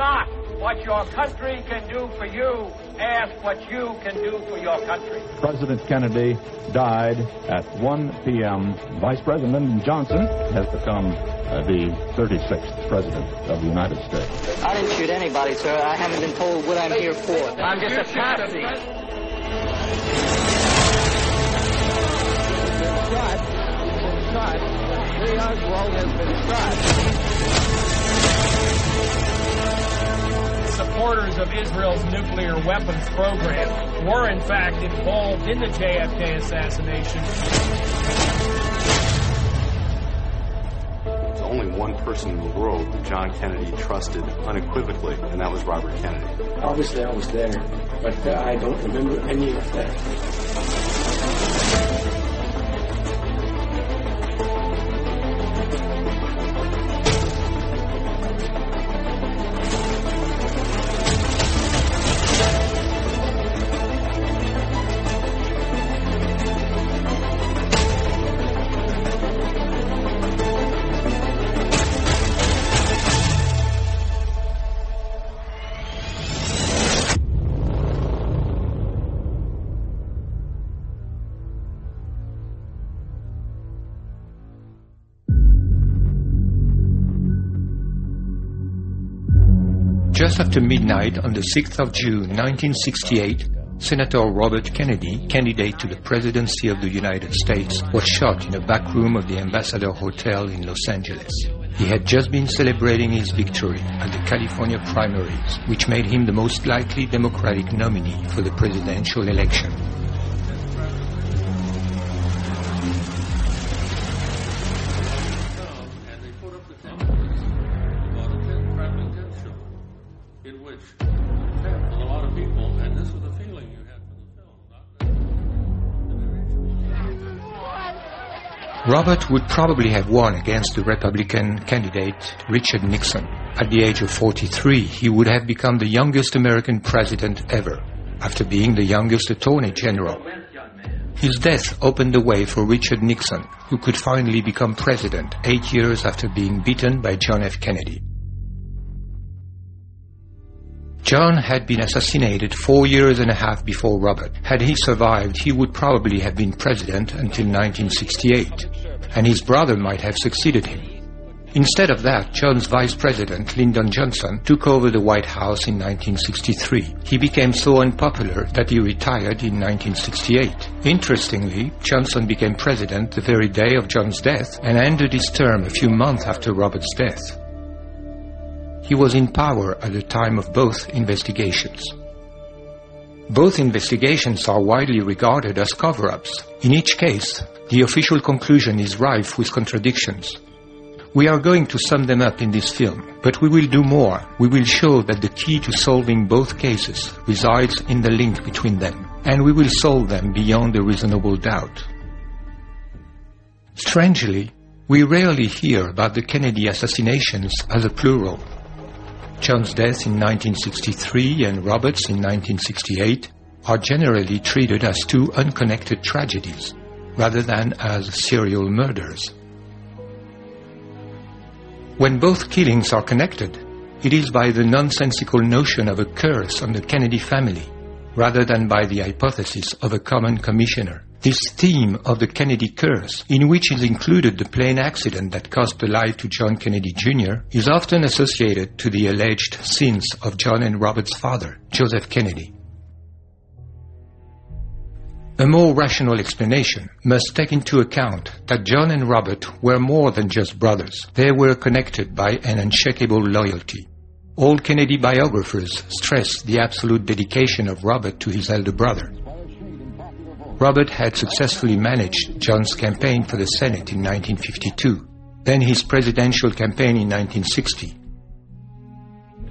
not what your country can do for you. Ask what you can do for your country. President Kennedy died at 1 p.m. Vice President Johnson has become uh, the 36th President of the United States. I didn't shoot anybody, sir. I haven't been told what I'm here for. I'm just a patsy. Lee Oswald has been shot. Supporters of Israel's nuclear weapons program were, in fact, involved in the JFK assassination. There's only one person in the world that John Kennedy trusted unequivocally, and that was Robert Kennedy. Obviously, I was there, but uh, I don't remember any of that. After midnight on the 6th of June 1968, Senator Robert Kennedy, candidate to the presidency of the United States, was shot in a back room of the Ambassador Hotel in Los Angeles. He had just been celebrating his victory at the California primaries, which made him the most likely Democratic nominee for the presidential election. Robert would probably have won against the Republican candidate Richard Nixon. At the age of 43, he would have become the youngest American president ever, after being the youngest attorney general. His death opened the way for Richard Nixon, who could finally become president eight years after being beaten by John F. Kennedy. John had been assassinated four years and a half before Robert. Had he survived, he would probably have been president until 1968, and his brother might have succeeded him. Instead of that, John's vice president, Lyndon Johnson, took over the White House in 1963. He became so unpopular that he retired in 1968. Interestingly, Johnson became president the very day of John's death and ended his term a few months after Robert's death. He was in power at the time of both investigations. Both investigations are widely regarded as cover-ups. In each case, the official conclusion is rife with contradictions. We are going to sum them up in this film, but we will do more. We will show that the key to solving both cases resides in the link between them, and we will solve them beyond a reasonable doubt. Strangely, we rarely hear about the Kennedy assassinations as a plural. John's death in 1963 and Robert's in 1968 are generally treated as two unconnected tragedies, rather than as serial murders. When both killings are connected, it is by the nonsensical notion of a curse on the Kennedy family, rather than by the hypothesis of a common commissioner. This theme of the Kennedy curse, in which is included the plane accident that cost the life to John Kennedy Jr., is often associated to the alleged sins of John and Robert's father, Joseph Kennedy. A more rational explanation must take into account that John and Robert were more than just brothers. They were connected by an unshakable loyalty. All Kennedy biographers stress the absolute dedication of Robert to his elder brother. Robert had successfully managed John's campaign for the Senate in 1952, then his presidential campaign in 1960.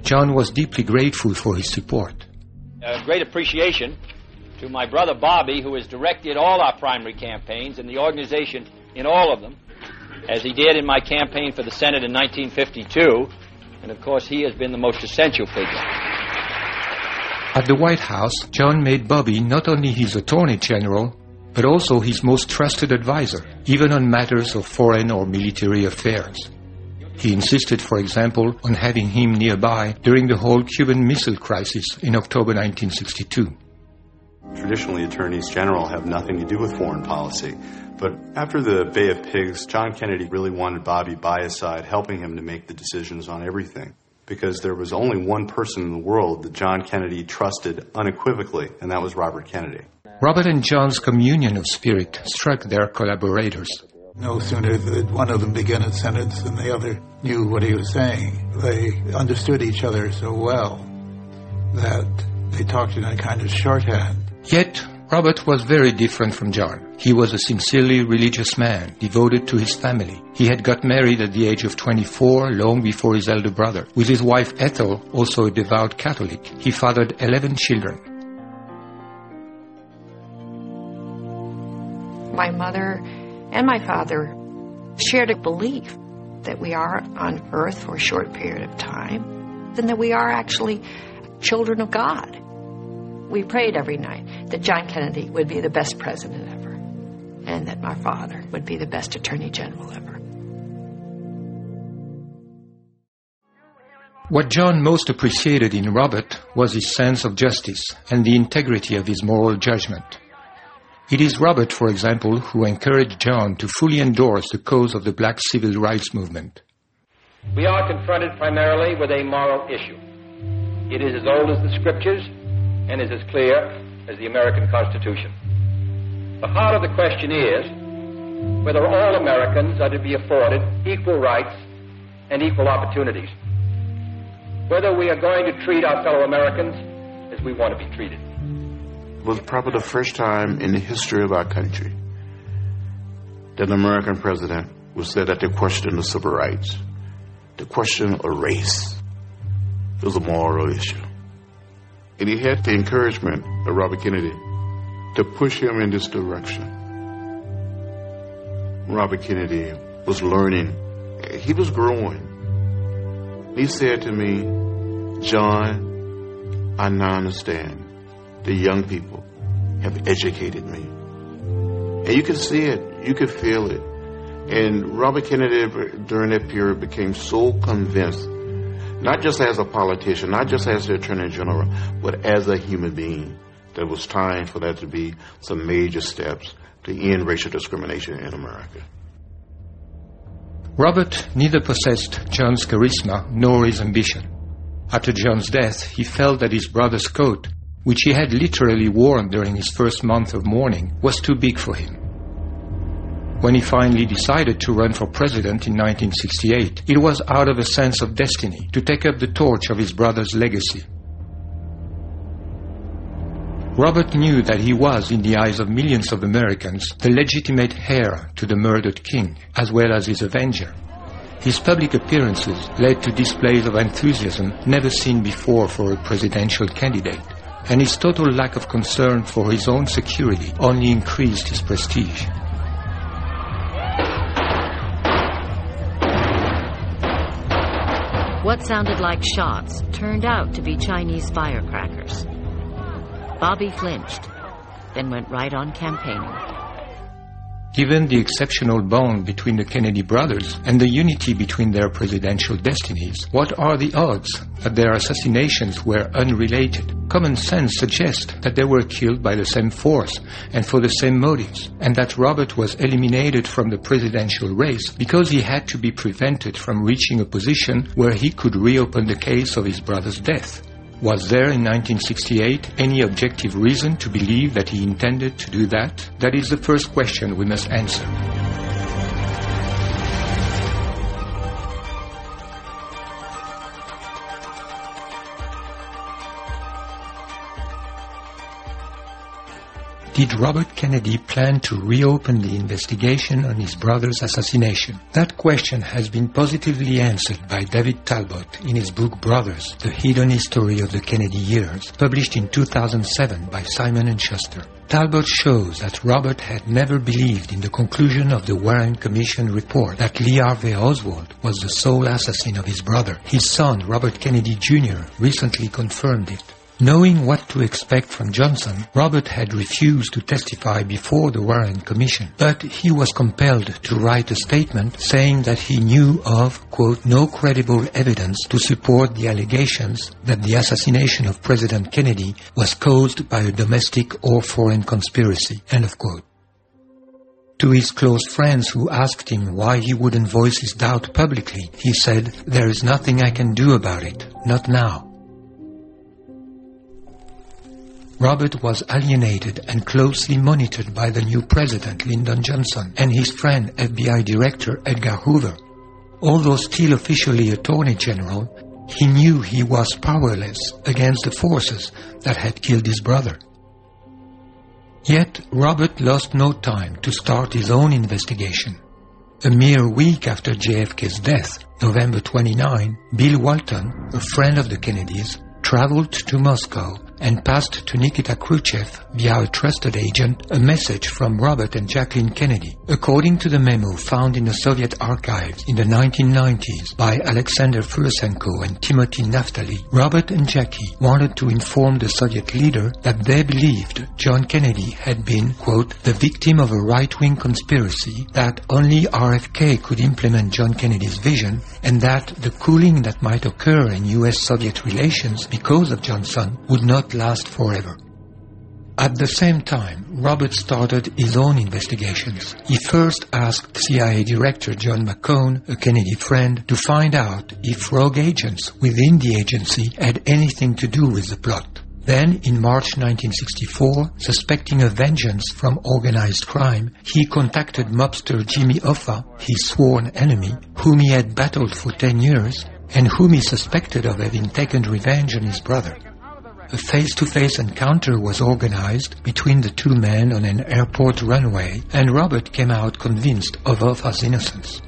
John was deeply grateful for his support. Uh, great appreciation to my brother Bobby, who has directed all our primary campaigns and the organization in all of them, as he did in my campaign for the Senate in 1952. And of course, he has been the most essential figure. At the White House, John made Bobby not only his Attorney General, but also his most trusted advisor, even on matters of foreign or military affairs. He insisted, for example, on having him nearby during the whole Cuban Missile Crisis in October 1962. Traditionally, attorneys general have nothing to do with foreign policy. But after the Bay of Pigs, John Kennedy really wanted Bobby by his side, helping him to make the decisions on everything. Because there was only one person in the world that John Kennedy trusted unequivocally, and that was Robert Kennedy. Robert and John's communion of spirit struck their collaborators. No sooner did one of them begin a sentence than the other knew what he was saying. They understood each other so well that they talked in a kind of shorthand. Yet, Robert was very different from John. He was a sincerely religious man, devoted to his family. He had got married at the age of 24, long before his elder brother. With his wife Ethel, also a devout Catholic, he fathered 11 children. My mother and my father shared a belief that we are on earth for a short period of time, and that we are actually children of God. We prayed every night that John Kennedy would be the best president ever, and that my father would be the best attorney general ever. What John most appreciated in Robert was his sense of justice and the integrity of his moral judgment. It is Robert, for example, who encouraged John to fully endorse the cause of the black civil rights movement. We are confronted primarily with a moral issue. It is as old as the scriptures and is as clear as the American Constitution. The heart of the question is whether all Americans are to be afforded equal rights and equal opportunities. Whether we are going to treat our fellow Americans as we want to be treated It was probably the first time in the history of our country that an American president would say that the question of civil rights, the question of race, was a moral issue. And he had the encouragement of Robert Kennedy to push him in this direction. Robert Kennedy was learning, he was growing. He said to me, John, I now understand the young people have educated me. And you could see it, you could feel it. And Robert Kennedy, during that period, became so convinced, not just as a politician, not just as the Attorney General, but as a human being, that it was time for there to be some major steps to end racial discrimination in America. Robert neither possessed John's charisma nor his ambition. After John's death, he felt that his brother's coat which he had literally worn during his first month of mourning, was too big for him. When he finally decided to run for president in 1968, it was out of a sense of destiny to take up the torch of his brother's legacy. Robert knew that he was, in the eyes of millions of Americans, the legitimate heir to the murdered king, as well as his avenger. His public appearances led to displays of enthusiasm never seen before for a presidential candidate and his total lack of concern for his own security only increased his prestige. What sounded like shots turned out to be Chinese firecrackers. Bobby flinched, then went right on campaigning. Given the exceptional bond between the Kennedy brothers and the unity between their presidential destinies, what are the odds that their assassinations were unrelated? Common sense suggests that they were killed by the same force and for the same motives, and that Robert was eliminated from the presidential race because he had to be prevented from reaching a position where he could reopen the case of his brother's death. Was there in 1968 any objective reason to believe that he intended to do that? That is the first question we must answer. Did Robert Kennedy plan to reopen the investigation on his brother's assassination? That question has been positively answered by David Talbot in his book Brothers, The Hidden History of the Kennedy Years, published in 2007 by Simon & Schuster. Talbot shows that Robert had never believed in the conclusion of the Warren Commission report that Lee Harvey Oswald was the sole assassin of his brother. His son, Robert Kennedy Jr., recently confirmed it. Knowing what to expect from Johnson, Robert had refused to testify before the Warren Commission, but he was compelled to write a statement saying that he knew of, quote, no credible evidence to support the allegations that the assassination of President Kennedy was caused by a domestic or foreign conspiracy, end of quote. To his close friends who asked him why he wouldn't voice his doubt publicly, he said, There is nothing I can do about it, not now. Robert was alienated and closely monitored by the new president, Lyndon Johnson, and his friend, FBI Director Edgar Hoover. Although still officially Attorney General, he knew he was powerless against the forces that had killed his brother. Yet Robert lost no time to start his own investigation. A mere week after JFK's death, November 29, Bill Walton, a friend of the Kennedys, traveled to Moscow and passed to Nikita Khrushchev via a trusted agent a message from Robert and Jacqueline Kennedy. According to the memo found in the Soviet archives in the 1990s by Alexander Fursenko and Timothy Naftali, Robert and Jackie wanted to inform the Soviet leader that they believed John Kennedy had been, quote, the victim of a right-wing conspiracy, that only RFK could implement John Kennedy's vision, and that the cooling that might occur in US-Soviet relations because of Johnson would not last forever. At the same time, Robert started his own investigations. He first asked CIA Director John McCone, a Kennedy friend, to find out if rogue agents within the agency had anything to do with the plot. Then, in March 1964, suspecting a vengeance from organized crime, he contacted mobster Jimmy Hoffa, his sworn enemy, whom he had battled for 10 years, and whom he suspected of having taken revenge on his brother. A face-to-face encounter was organized between the two men on an airport runway, and Robert came out convinced of Hoffa's innocence.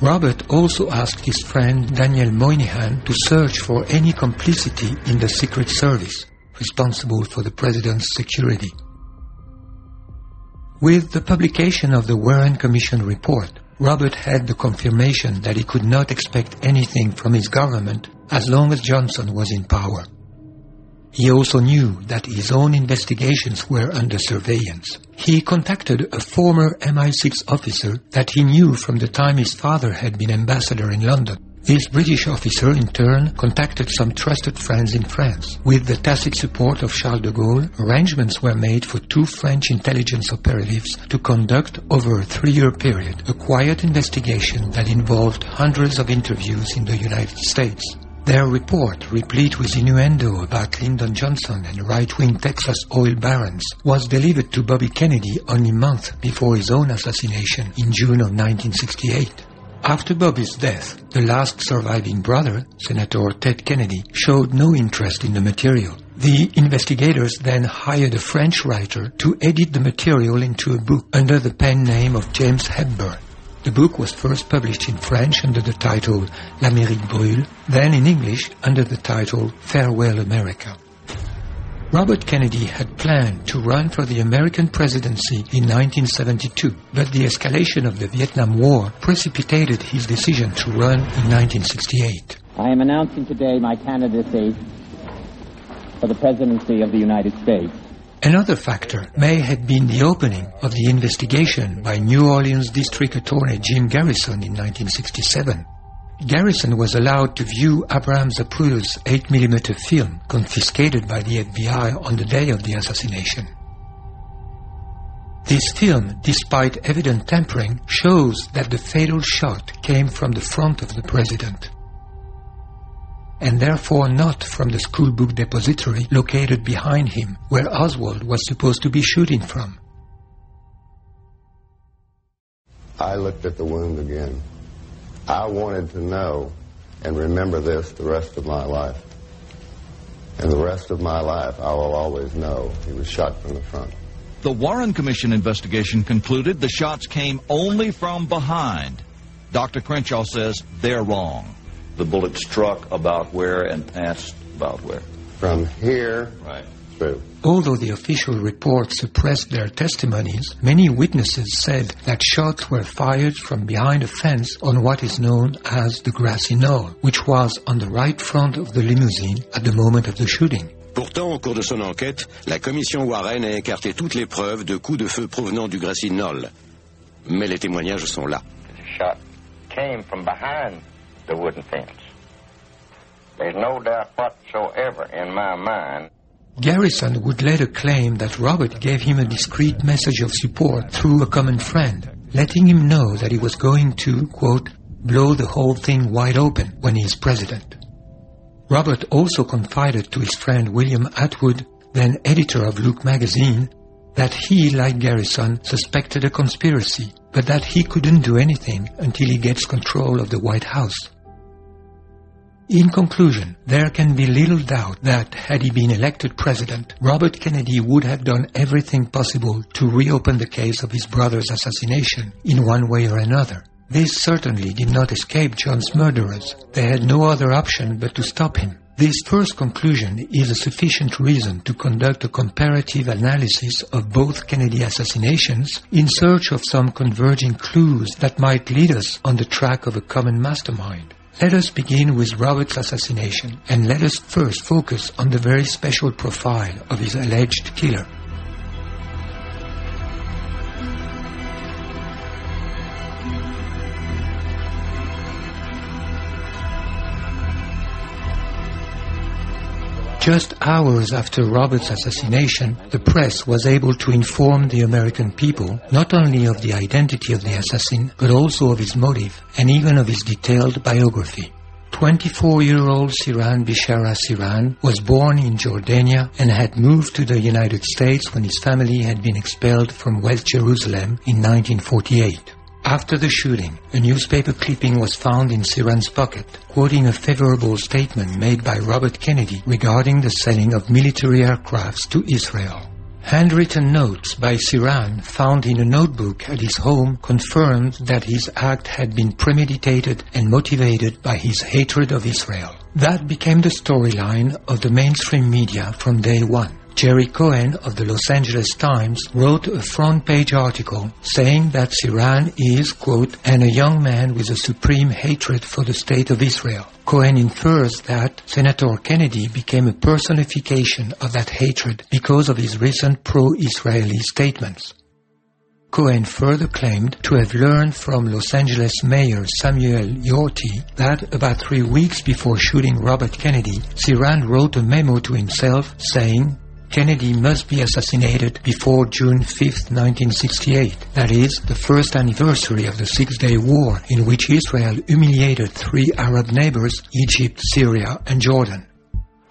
Robert also asked his friend Daniel Moynihan to search for any complicity in the Secret Service responsible for the president's security. With the publication of the Warren Commission report, Robert had the confirmation that he could not expect anything from his government as long as Johnson was in power. He also knew that his own investigations were under surveillance. He contacted a former MI6 officer that he knew from the time his father had been ambassador in London. This British officer, in turn, contacted some trusted friends in France. With the tacit support of Charles de Gaulle, arrangements were made for two French intelligence operatives to conduct, over a three-year period, a quiet investigation that involved hundreds of interviews in the United States. Their report, replete with innuendo about Lyndon Johnson and right-wing Texas oil barons, was delivered to Bobby Kennedy only a month before his own assassination in June of 1968. After Bobby's death, the last surviving brother, Senator Ted Kennedy, showed no interest in the material. The investigators then hired a French writer to edit the material into a book under the pen name of James Hepburn. The book was first published in French under the title L'Amérique brûle, then in English under the title Farewell America. Robert Kennedy had planned to run for the American presidency in 1972, but the escalation of the Vietnam War precipitated his decision to run in 1968. I am announcing today my candidacy for the presidency of the United States. Another factor may have been the opening of the investigation by New Orleans District Attorney Jim Garrison in 1967. Garrison was allowed to view Abraham Zapruder's 8mm film confiscated by the FBI on the day of the assassination. This film, despite evident tampering, shows that the fatal shot came from the front of the president and therefore not from the schoolbook depository located behind him, where Oswald was supposed to be shooting from. I looked at the wound again. I wanted to know and remember this the rest of my life. And the rest of my life, I will always know he was shot from the front. The Warren Commission investigation concluded the shots came only from behind. Dr. Crenshaw says they're wrong the bullet struck about where and passed about where? From here. Right. Through. Although the official report suppressed their testimonies, many witnesses said that shots were fired from behind a fence on what is known as the grassy knoll, which was on the right front of the limousine at the moment of the shooting. Pourtant, au cours de son enquête, la commission Warren a écarté toutes les preuves de coups de feu provenant du Gracie Knoll. Mais les témoignages sont là. The shot came from behind the wooden fence. There's no doubt whatsoever in my mind. Garrison would later claim that Robert gave him a discreet message of support through a common friend, letting him know that he was going to, quote, blow the whole thing wide open when he is president. Robert also confided to his friend William Attwood, then editor of Look magazine, that he, like Garrison, suspected a conspiracy, but that he couldn't do anything until he gets control of the White House. In conclusion, there can be little doubt that, had he been elected president, Robert Kennedy would have done everything possible to reopen the case of his brother's assassination in one way or another. This certainly did not escape John's murderers. They had no other option but to stop him. This first conclusion is a sufficient reason to conduct a comparative analysis of both Kennedy assassinations in search of some converging clues that might lead us on the track of a common mastermind. Let us begin with Robert's assassination and let us first focus on the very special profile of his alleged killer. Just hours after Robert's assassination, the press was able to inform the American people not only of the identity of the assassin, but also of his motive and even of his detailed biography. 24-year-old Sirhan Bishara Sirhan was born in Jordania and had moved to the United States when his family had been expelled from West Jerusalem in 1948. After the shooting, a newspaper clipping was found in Sirhan's pocket, quoting a favorable statement made by Robert Kennedy regarding the selling of military aircrafts to Israel. Handwritten notes by Sirhan found in a notebook at his home confirmed that his act had been premeditated and motivated by his hatred of Israel. That became the storyline of the mainstream media from day one. Jerry Cohen of the Los Angeles Times wrote a front page article saying that Sirhan is, quote, and a young man with a supreme hatred for the state of Israel. Cohen infers that Senator Kennedy became a personification of that hatred because of his recent pro-Israeli statements. Cohen further claimed to have learned from Los Angeles Mayor Samuel Yorty that about three weeks before shooting Robert Kennedy, Sirhan wrote a memo to himself saying, Kennedy must be assassinated before June 5, 1968. That is, the first anniversary of the Six-Day War in which Israel humiliated three Arab neighbors, Egypt, Syria, and Jordan.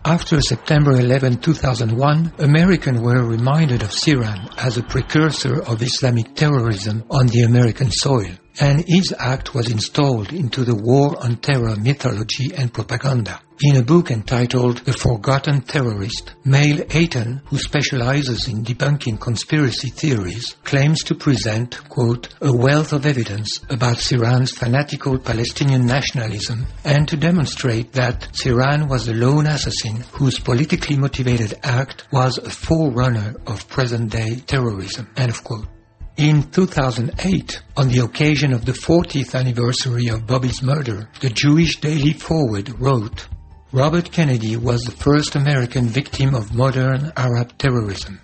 After September 11, 2001, Americans were reminded of Sirhan as a precursor of Islamic terrorism on the American soil, and his act was installed into the War on Terror mythology and propaganda. In a book entitled The Forgotten Terrorist, Mel Ayton, who specializes in debunking conspiracy theories, claims to present, quote, a wealth of evidence about Sirhan's fanatical Palestinian nationalism and to demonstrate that Sirhan was a lone assassin whose politically motivated act was a forerunner of present-day terrorism, end of quote. In 2008, on the occasion of the 40th anniversary of Bobby's murder, the Jewish Daily Forward wrote, Robert Kennedy was the first American victim of modern Arab terrorism.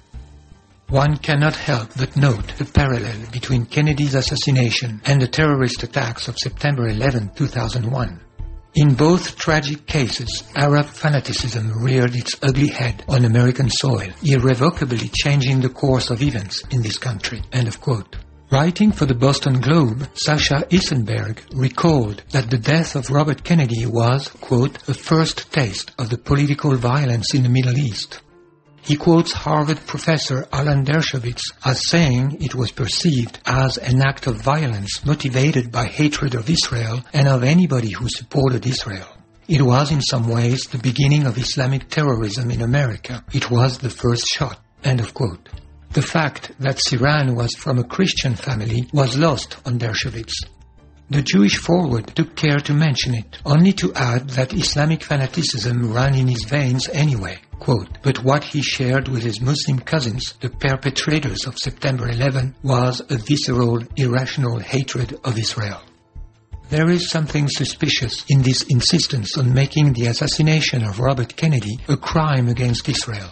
One cannot help but note the parallel between Kennedy's assassination and the terrorist attacks of September 11, 2001. In both tragic cases, Arab fanaticism reared its ugly head on American soil, irrevocably changing the course of events in this country. End of quote. Writing for the Boston Globe, Sasha Issenberg recalled that the death of Robert Kennedy was, quote, a first taste of the political violence in the Middle East. He quotes Harvard professor Alan Dershowitz as saying it was perceived as an act of violence motivated by hatred of Israel and of anybody who supported Israel. It was in some ways the beginning of Islamic terrorism in America. It was the first shot. End of quote. The fact that Sirhan was from a Christian family was lost on Dershowitz. The Jewish Forward took care to mention it, only to add that Islamic fanaticism ran in his veins anyway. Quote, but what he shared with his Muslim cousins, the perpetrators of September 11, was a visceral, irrational hatred of Israel. There is something suspicious in this insistence on making the assassination of Robert Kennedy a crime against Israel.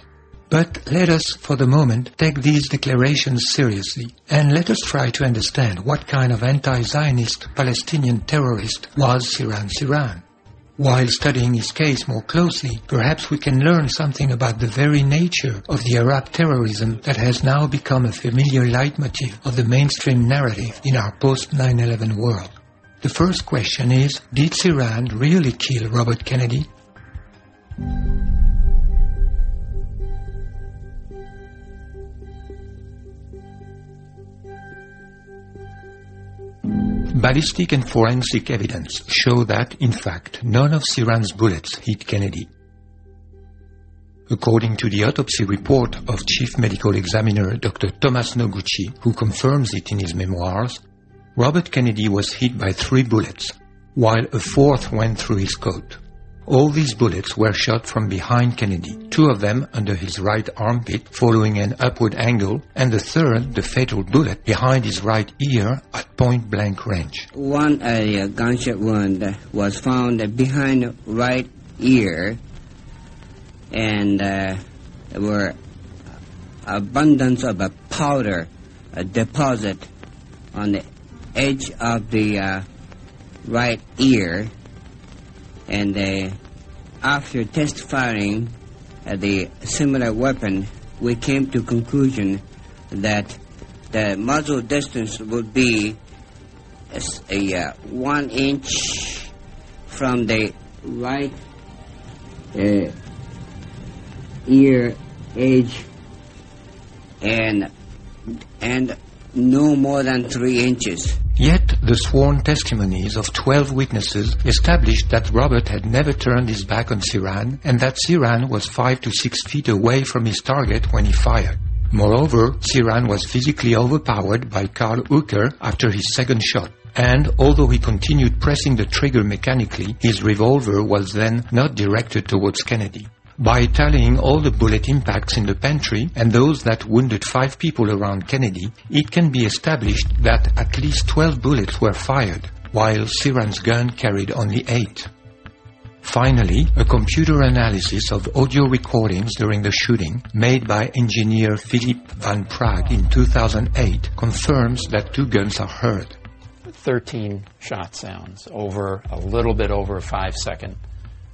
But let us, for the moment, take these declarations seriously, and let us try to understand what kind of anti-Zionist Palestinian terrorist was Sirhan Sirhan. While studying his case more closely, perhaps we can learn something about the very nature of the Arab terrorism that has now become a familiar leitmotif of the mainstream narrative in our post-9-11 world. The first question is, did Sirhan really kill Robert Kennedy? Ballistic and forensic evidence show that, in fact, none of Sirhan's bullets hit Kennedy. According to the autopsy report of Chief Medical Examiner Dr. Thomas Noguchi, who confirms it in his memoirs, Robert Kennedy was hit by three bullets, while a fourth went through his coat. All these bullets were shot from behind Kennedy, two of them under his right armpit following an upward angle, and the third, the fatal bullet, behind his right ear at point blank range. One uh, gunshot wound was found behind the right ear, and uh, there were abundance of a powder a deposit on the edge of the uh, right ear and uh, after test firing uh, the similar weapon, we came to conclusion that the muzzle distance would be a, a uh, one inch from the right uh, ear edge and and no more than three inches. Yet the sworn testimonies of 12 witnesses established that Robert had never turned his back on Sirhan and that Sirhan was 5 to 6 feet away from his target when he fired. Moreover, Sirhan was physically overpowered by Karl Uecker after his second shot. And although he continued pressing the trigger mechanically, his revolver was then not directed towards Kennedy. By tallying all the bullet impacts in the pantry and those that wounded five people around Kennedy, it can be established that at least 12 bullets were fired, while Sirhan's gun carried only eight. Finally, a computer analysis of audio recordings during the shooting made by engineer Philip Van Praag in 2008 confirms that two guns are heard. 13 shot sounds over a little bit over a five second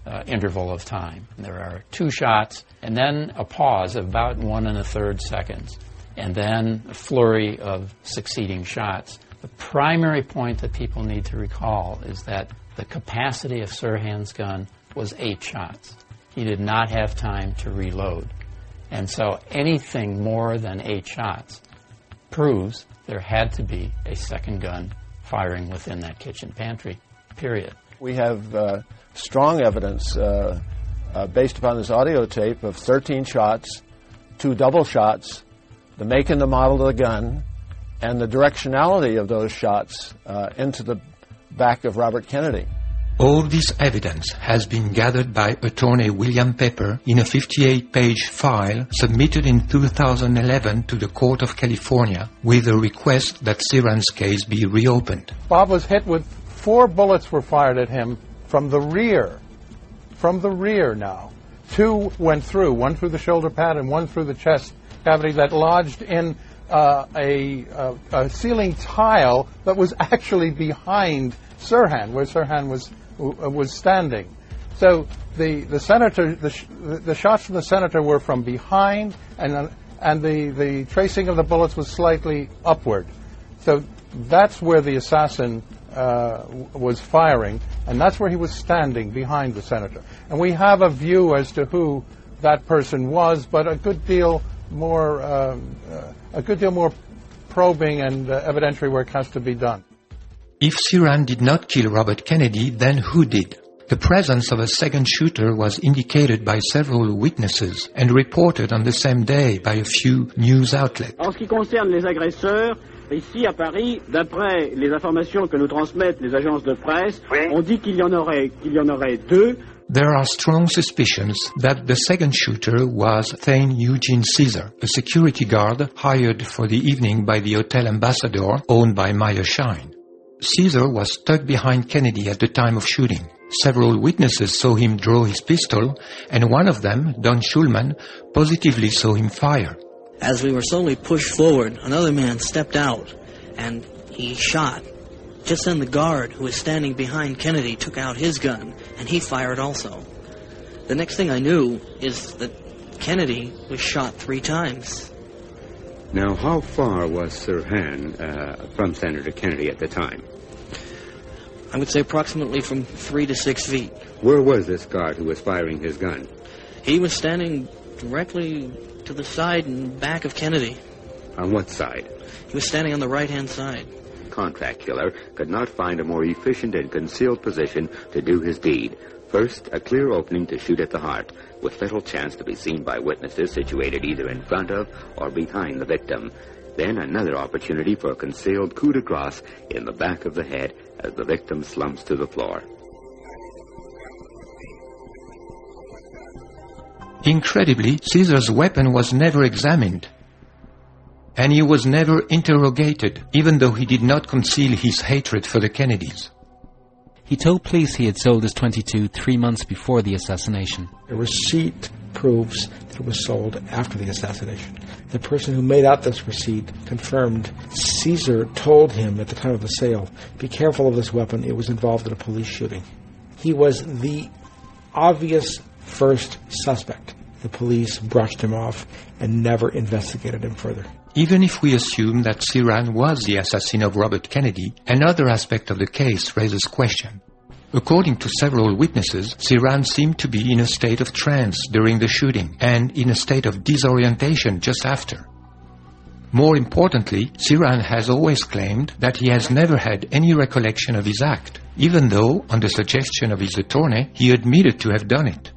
uh, interval of time. There are two shots and then a pause of about one and a third seconds, and then a flurry of succeeding shots. The primary point that people need to recall is that the capacity of Sirhan's gun was eight shots. He did not have time to reload. And so anything more than eight shots proves there had to be a second gun firing within that kitchen pantry, period. We have uh, strong evidence uh, uh, based upon this audio tape of 13 shots, two double shots, the make and the model of the gun, and the directionality of those shots uh, into the back of Robert Kennedy. All this evidence has been gathered by attorney William Pepper in a 58-page file submitted in 2011 to the Court of California with a request that Sirhan's case be reopened. Bob was hit with four bullets were fired at him from the rear. From the rear now. Two went through, one through the shoulder pad and one through the chest cavity that lodged in uh, a, uh, a, ceiling tile that was actually behind Sirhan, where Sirhan was was standing. So the the senator, the, sh- the shots from the senator were from behind, and uh, and the the tracing of the bullets was slightly upward. So that's where the assassin uh, was firing, and that's where he was standing behind the senator. And we have a view as to who that person was, but a good deal more, uh, uh, a good deal more probing and uh, evidentiary work has to be done. If Sirhan did not kill Robert Kennedy, then who did? The presence of a second shooter was indicated by several witnesses and reported on the same day by a few news outlets. En ce qui concerne les agresseurs, Ici, à Paris, d'après les informations que nous transmettent les agences de presse, oui. on dit qu'il y en aurait, qu'il y en aurait deux. There are strong suspicions that the second shooter was Thane Eugene Cesar, a security guard hired for the evening by the Hotel Ambassador owned by Myer Schine. Cesar was stuck behind Kennedy at the time of shooting. Several witnesses saw him draw his pistol, and one of them, Don Schulman, positively saw him fire. As we were slowly pushed forward, another man stepped out, and he shot. Just then the guard who was standing behind Kennedy took out his gun, and he fired also. The next thing I knew is that Kennedy was shot three times. Now, how far was Sirhan uh, from Senator Kennedy at the time? I would say approximately from three to six feet. Where was this guard who was firing his gun? He was standing directly to the side and back of Kennedy. On what side? He was standing on the right hand side. Contract killer could not find a more efficient and concealed position to do his deed. First, a clear opening to shoot at the heart, with little chance to be seen by witnesses situated either in front of or behind the victim. Then another opportunity for a concealed coup de grace in the back of the head as the victim slumps to the floor. Incredibly, Cesar's weapon was never examined. And he was never interrogated, even though he did not conceal his hatred for the Kennedys. He told police he had sold his 22 three months before the assassination. The receipt proves that it was sold after the assassination. The person who made out this receipt confirmed Cesar told him at the time of the sale, be careful of this weapon, it was involved in a police shooting. He was the obvious first suspect. The police brushed him off and never investigated him further. Even if we assume that Sirhan was the assassin of Robert Kennedy, another aspect of the case raises question. According to several witnesses, Sirhan seemed to be in a state of trance during the shooting and in a state of disorientation just after. More importantly, Sirhan has always claimed that he has never had any recollection of his act, even though, on the suggestion of his attorney, he admitted to have done it.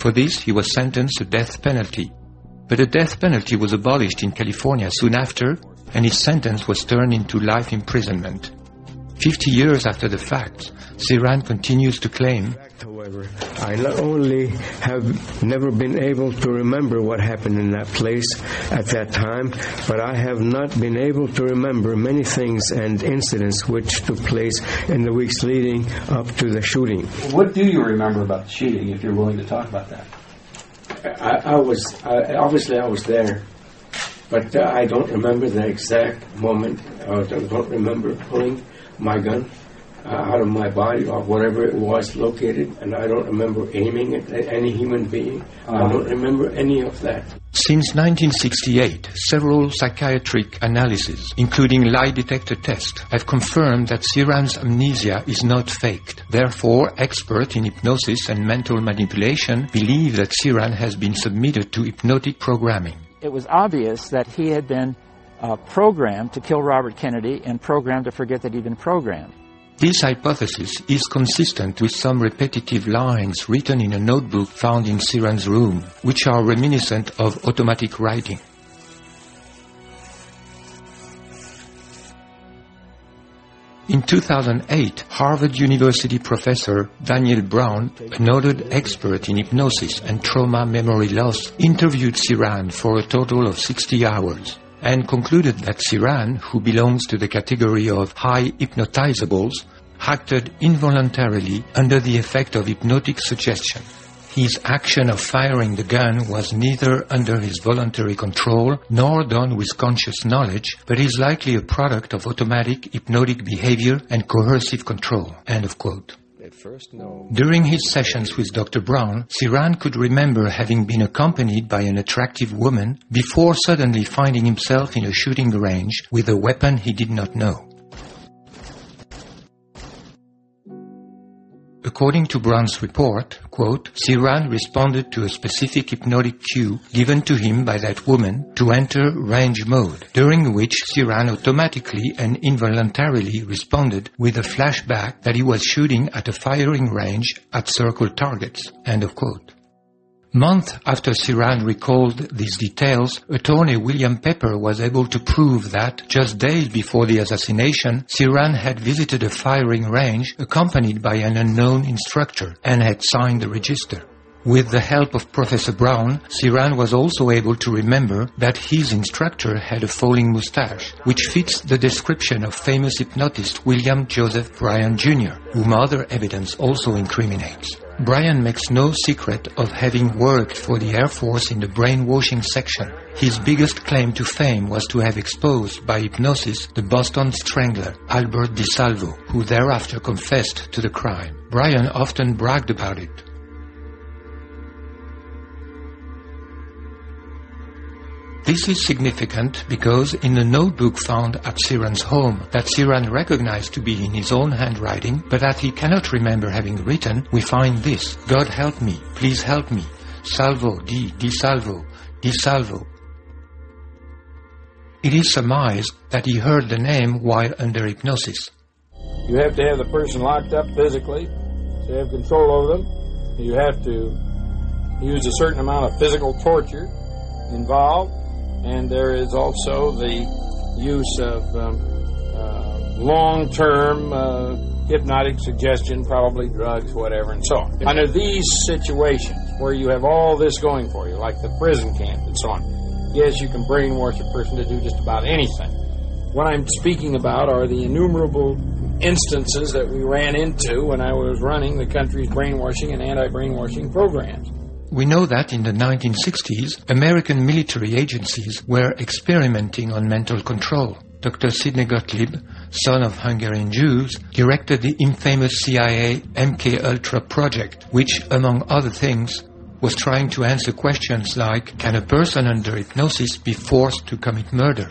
For this, he was sentenced to death penalty. But the death penalty was abolished in California soon after, and his sentence was turned into life imprisonment. Fifty years after the fact, Sirhan continues to claim However, I not only have never been able to remember what happened in that place at that time, but I have not been able to remember many things and incidents which took place in the weeks leading up to the shooting. What do you remember about the shooting, if you're willing to talk about that? I, I was I, obviously I was there, but uh, I don't remember the exact moment. I don't remember pulling my gun uh, out of my body or whatever it was located, and I don't remember aiming at any human being. I don't remember any of that. Since 1968, several psychiatric analyses, including lie detector tests, have confirmed that Sirhan's amnesia is not faked. Therefore, experts in hypnosis and mental manipulation believe that Sirhan has been submitted to hypnotic programming. It was obvious that he had been uh, programmed to kill Robert Kennedy and programmed to forget that he'd been programmed. This hypothesis is consistent with some repetitive lines written in a notebook found in Sirhan's room, which are reminiscent of automatic writing. In 2008, Harvard University professor Daniel Brown, a noted expert in hypnosis and trauma memory loss, interviewed Sirhan for a total of 60 hours and concluded that Sirhan, who belongs to the category of high hypnotizables, acted involuntarily under the effect of hypnotic suggestion. His action of firing the gun was neither under his voluntary control nor done with conscious knowledge, but is likely a product of automatic hypnotic behavior and coercive control. End of quote. During his sessions with Dr. Brown, Sirhan could remember having been accompanied by an attractive woman before suddenly finding himself in a shooting range with a weapon he did not know. According to Brown's report, quote, Sirhan responded to a specific hypnotic cue given to him by that woman to enter range mode, during which Sirhan automatically and involuntarily responded with a flashback that he was shooting at a firing range at circle targets, end of quote. Months after Sirhan recalled these details, attorney William Pepper was able to prove that, just days before the assassination, Sirhan had visited a firing range accompanied by an unknown instructor and had signed the register. With the help of Professor Brown, Sirhan was also able to remember that his instructor had a falling mustache, which fits the description of famous hypnotist William Joseph Bryan Jr., whom other evidence also incriminates. Bryan makes no secret of having worked for the Air Force in the brainwashing section. His biggest claim to fame was to have exposed by hypnosis the Boston strangler Albert DeSalvo, who thereafter confessed to the crime. Bryan often bragged about it. This is significant because in a notebook found at Sirhan's home that Sirhan recognized to be in his own handwriting but that he cannot remember having written, we find this. God help me, please help me. Salvo, di, di salvo, di salvo. It is surmised that he heard the name while under hypnosis. You have to have the person locked up physically to have control over them. You have to use a certain amount of physical torture involved and there is also the use of um, uh, long-term uh, hypnotic suggestion, probably drugs, whatever, and so on. Under these situations where you have all this going for you, like the prison camp and so on, yes, you can brainwash a person to do just about anything. What I'm speaking about are the innumerable instances that we ran into when I was running the country's brainwashing and anti-brainwashing programs. We know that in the 1960s, American military agencies were experimenting on mental control. Dr. Sidney Gottlieb, son of Hungarian Jews, directed the infamous CIA MK Ultra project, which, among other things, was trying to answer questions like, can a person under hypnosis be forced to commit murder?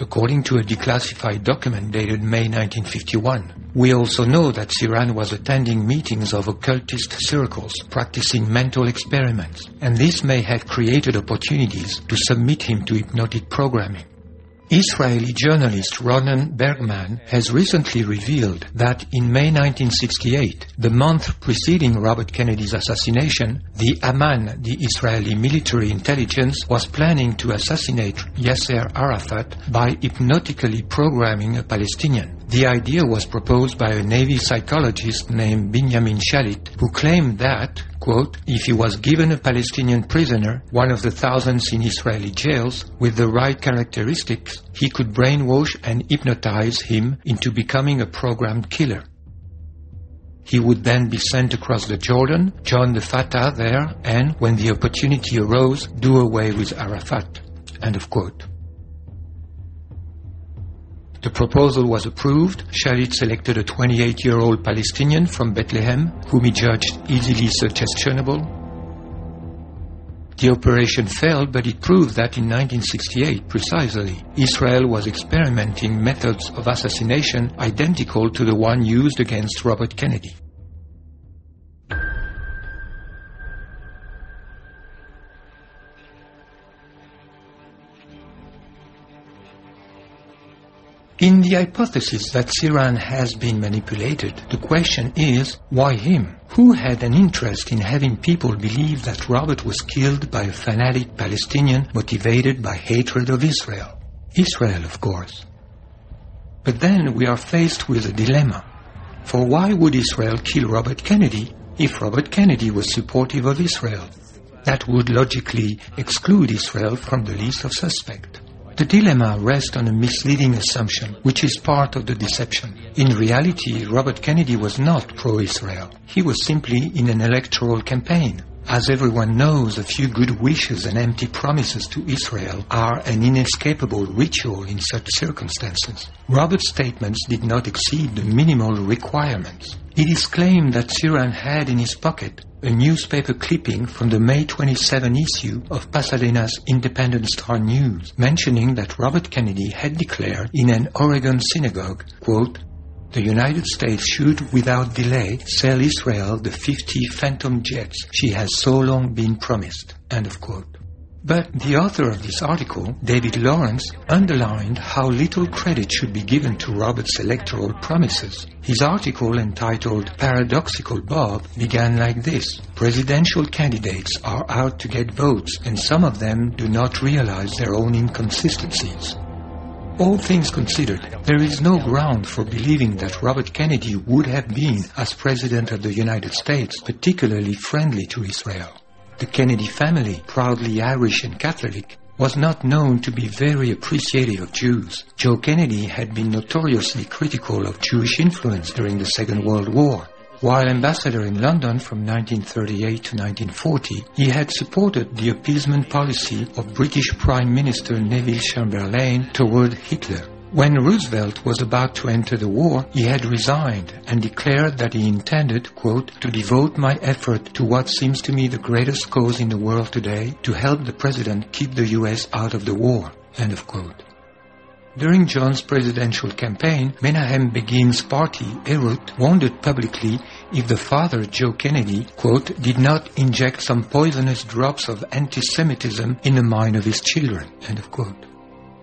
According to a declassified document dated May 1951, we also know that Sirhan was attending meetings of occultist circles, practicing mental experiments, and this may have created opportunities to submit him to hypnotic programming. Israeli journalist Ronen Bergman has recently revealed that in May 1968, the month preceding Robert Kennedy's assassination, the Aman, the Israeli military intelligence, was planning to assassinate Yasser Arafat by hypnotically programming a Palestinian. The idea was proposed by a Navy psychologist named Benjamin Shalit, who claimed that, quote, if he was given a Palestinian prisoner, one of the thousands in Israeli jails, with the right characteristics, he could brainwash and hypnotize him into becoming a programmed killer. He would then be sent across the Jordan, join the Fatah there, and, when the opportunity arose, do away with Arafat. End of quote. The proposal was approved. Shalit selected a 28-year-old Palestinian from Bethlehem, whom he judged easily suggestionable. The operation failed, but it proved that in 1968, precisely, Israel was experimenting methods of assassination identical to the one used against Robert Kennedy. In the hypothesis that Sirhan has been manipulated, the question is, why him? Who had an interest in having people believe that Robert was killed by a fanatic Palestinian motivated by hatred of Israel? Israel, of course. But then we are faced with a dilemma. For why would Israel kill Robert Kennedy if Robert Kennedy was supportive of Israel? That would logically exclude Israel from the list of suspects. The dilemma rests on a misleading assumption, which is part of the deception. In reality, Robert Kennedy was not pro-Israel. He was simply in an electoral campaign. As everyone knows, a few good wishes and empty promises to Israel are an inescapable ritual in such circumstances. Robert's statements did not exceed the minimal requirements. It is claimed that Sirhan had in his pocket a newspaper clipping from the May 27 issue of Pasadena's Independent Star News, mentioning that Robert Kennedy had declared in an Oregon synagogue, quote, the United States should, without delay, sell Israel the 50 Phantom jets she has so long been promised. End of quote. But the author of this article, David Lawrence, underlined how little credit should be given to Robert's electoral promises. His article entitled Paradoxical Bob began like this. Presidential candidates are out to get votes and some of them do not realize their own inconsistencies. All things considered, there is no ground for believing that Robert Kennedy would have been, as President of the United States, particularly friendly to Israel. The Kennedy family, proudly Irish and Catholic, was not known to be very appreciative of Jews. Joe Kennedy had been notoriously critical of Jewish influence during the Second World War. While ambassador in London from 1938 to 1940, he had supported the appeasement policy of British Prime Minister Neville Chamberlain toward Hitler. When Roosevelt was about to enter the war, he had resigned and declared that he intended, quote, to devote my effort to what seems to me the greatest cause in the world today, to help the president keep the U.S. out of the war, end of quote. During John's presidential campaign, Menahem Begin's party, Herut, wondered publicly if the father, Joe Kennedy, quote, did not inject some poisonous drops of anti-Semitism in the mind of his children, end of quote.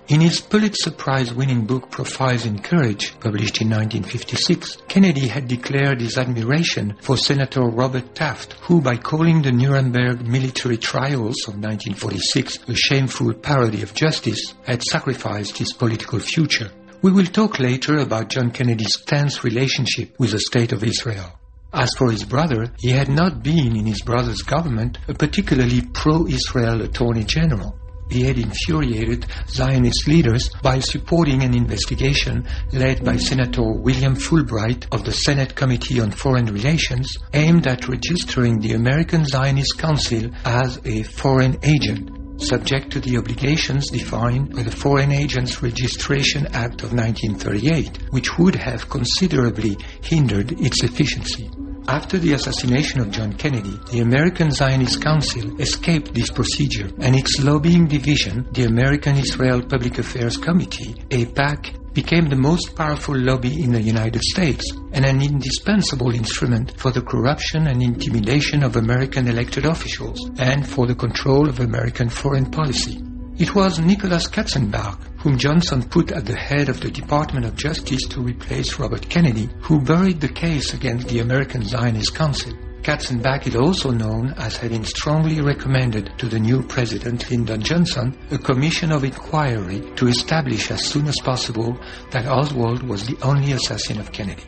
In his Pulitzer Prize-winning book Profiles in Courage, published in 1956, Kennedy had declared his admiration for Senator Robert Taft, who, by calling the Nuremberg military trials of 1946 a shameful parody of justice, had sacrificed his political future. We will talk later about John Kennedy's tense relationship with the State of Israel. As for his brother, he had not been in his brother's government a particularly pro-Israel attorney general he had infuriated Zionist leaders by supporting an investigation led by Senator William Fulbright of the Senate Committee on Foreign Relations aimed at registering the American Zionist Council as a foreign agent subject to the obligations defined by the Foreign Agents Registration Act of 1938, which would have considerably hindered its efficiency. After the assassination of John Kennedy, the American Zionist Council escaped this procedure and its lobbying division, the American Israel Public Affairs Committee, AIPAC, became the most powerful lobby in the United States and an indispensable instrument for the corruption and intimidation of American elected officials and for the control of American foreign policy. It was Nicholas Katzenbach, whom Johnson put at the head of the Department of Justice to replace Robert Kennedy, who buried the case against the American Zionist Council. Katzenbach is also known as having strongly recommended to the new president, Lyndon Johnson, a commission of inquiry to establish as soon as possible that Oswald was the only assassin of Kennedy.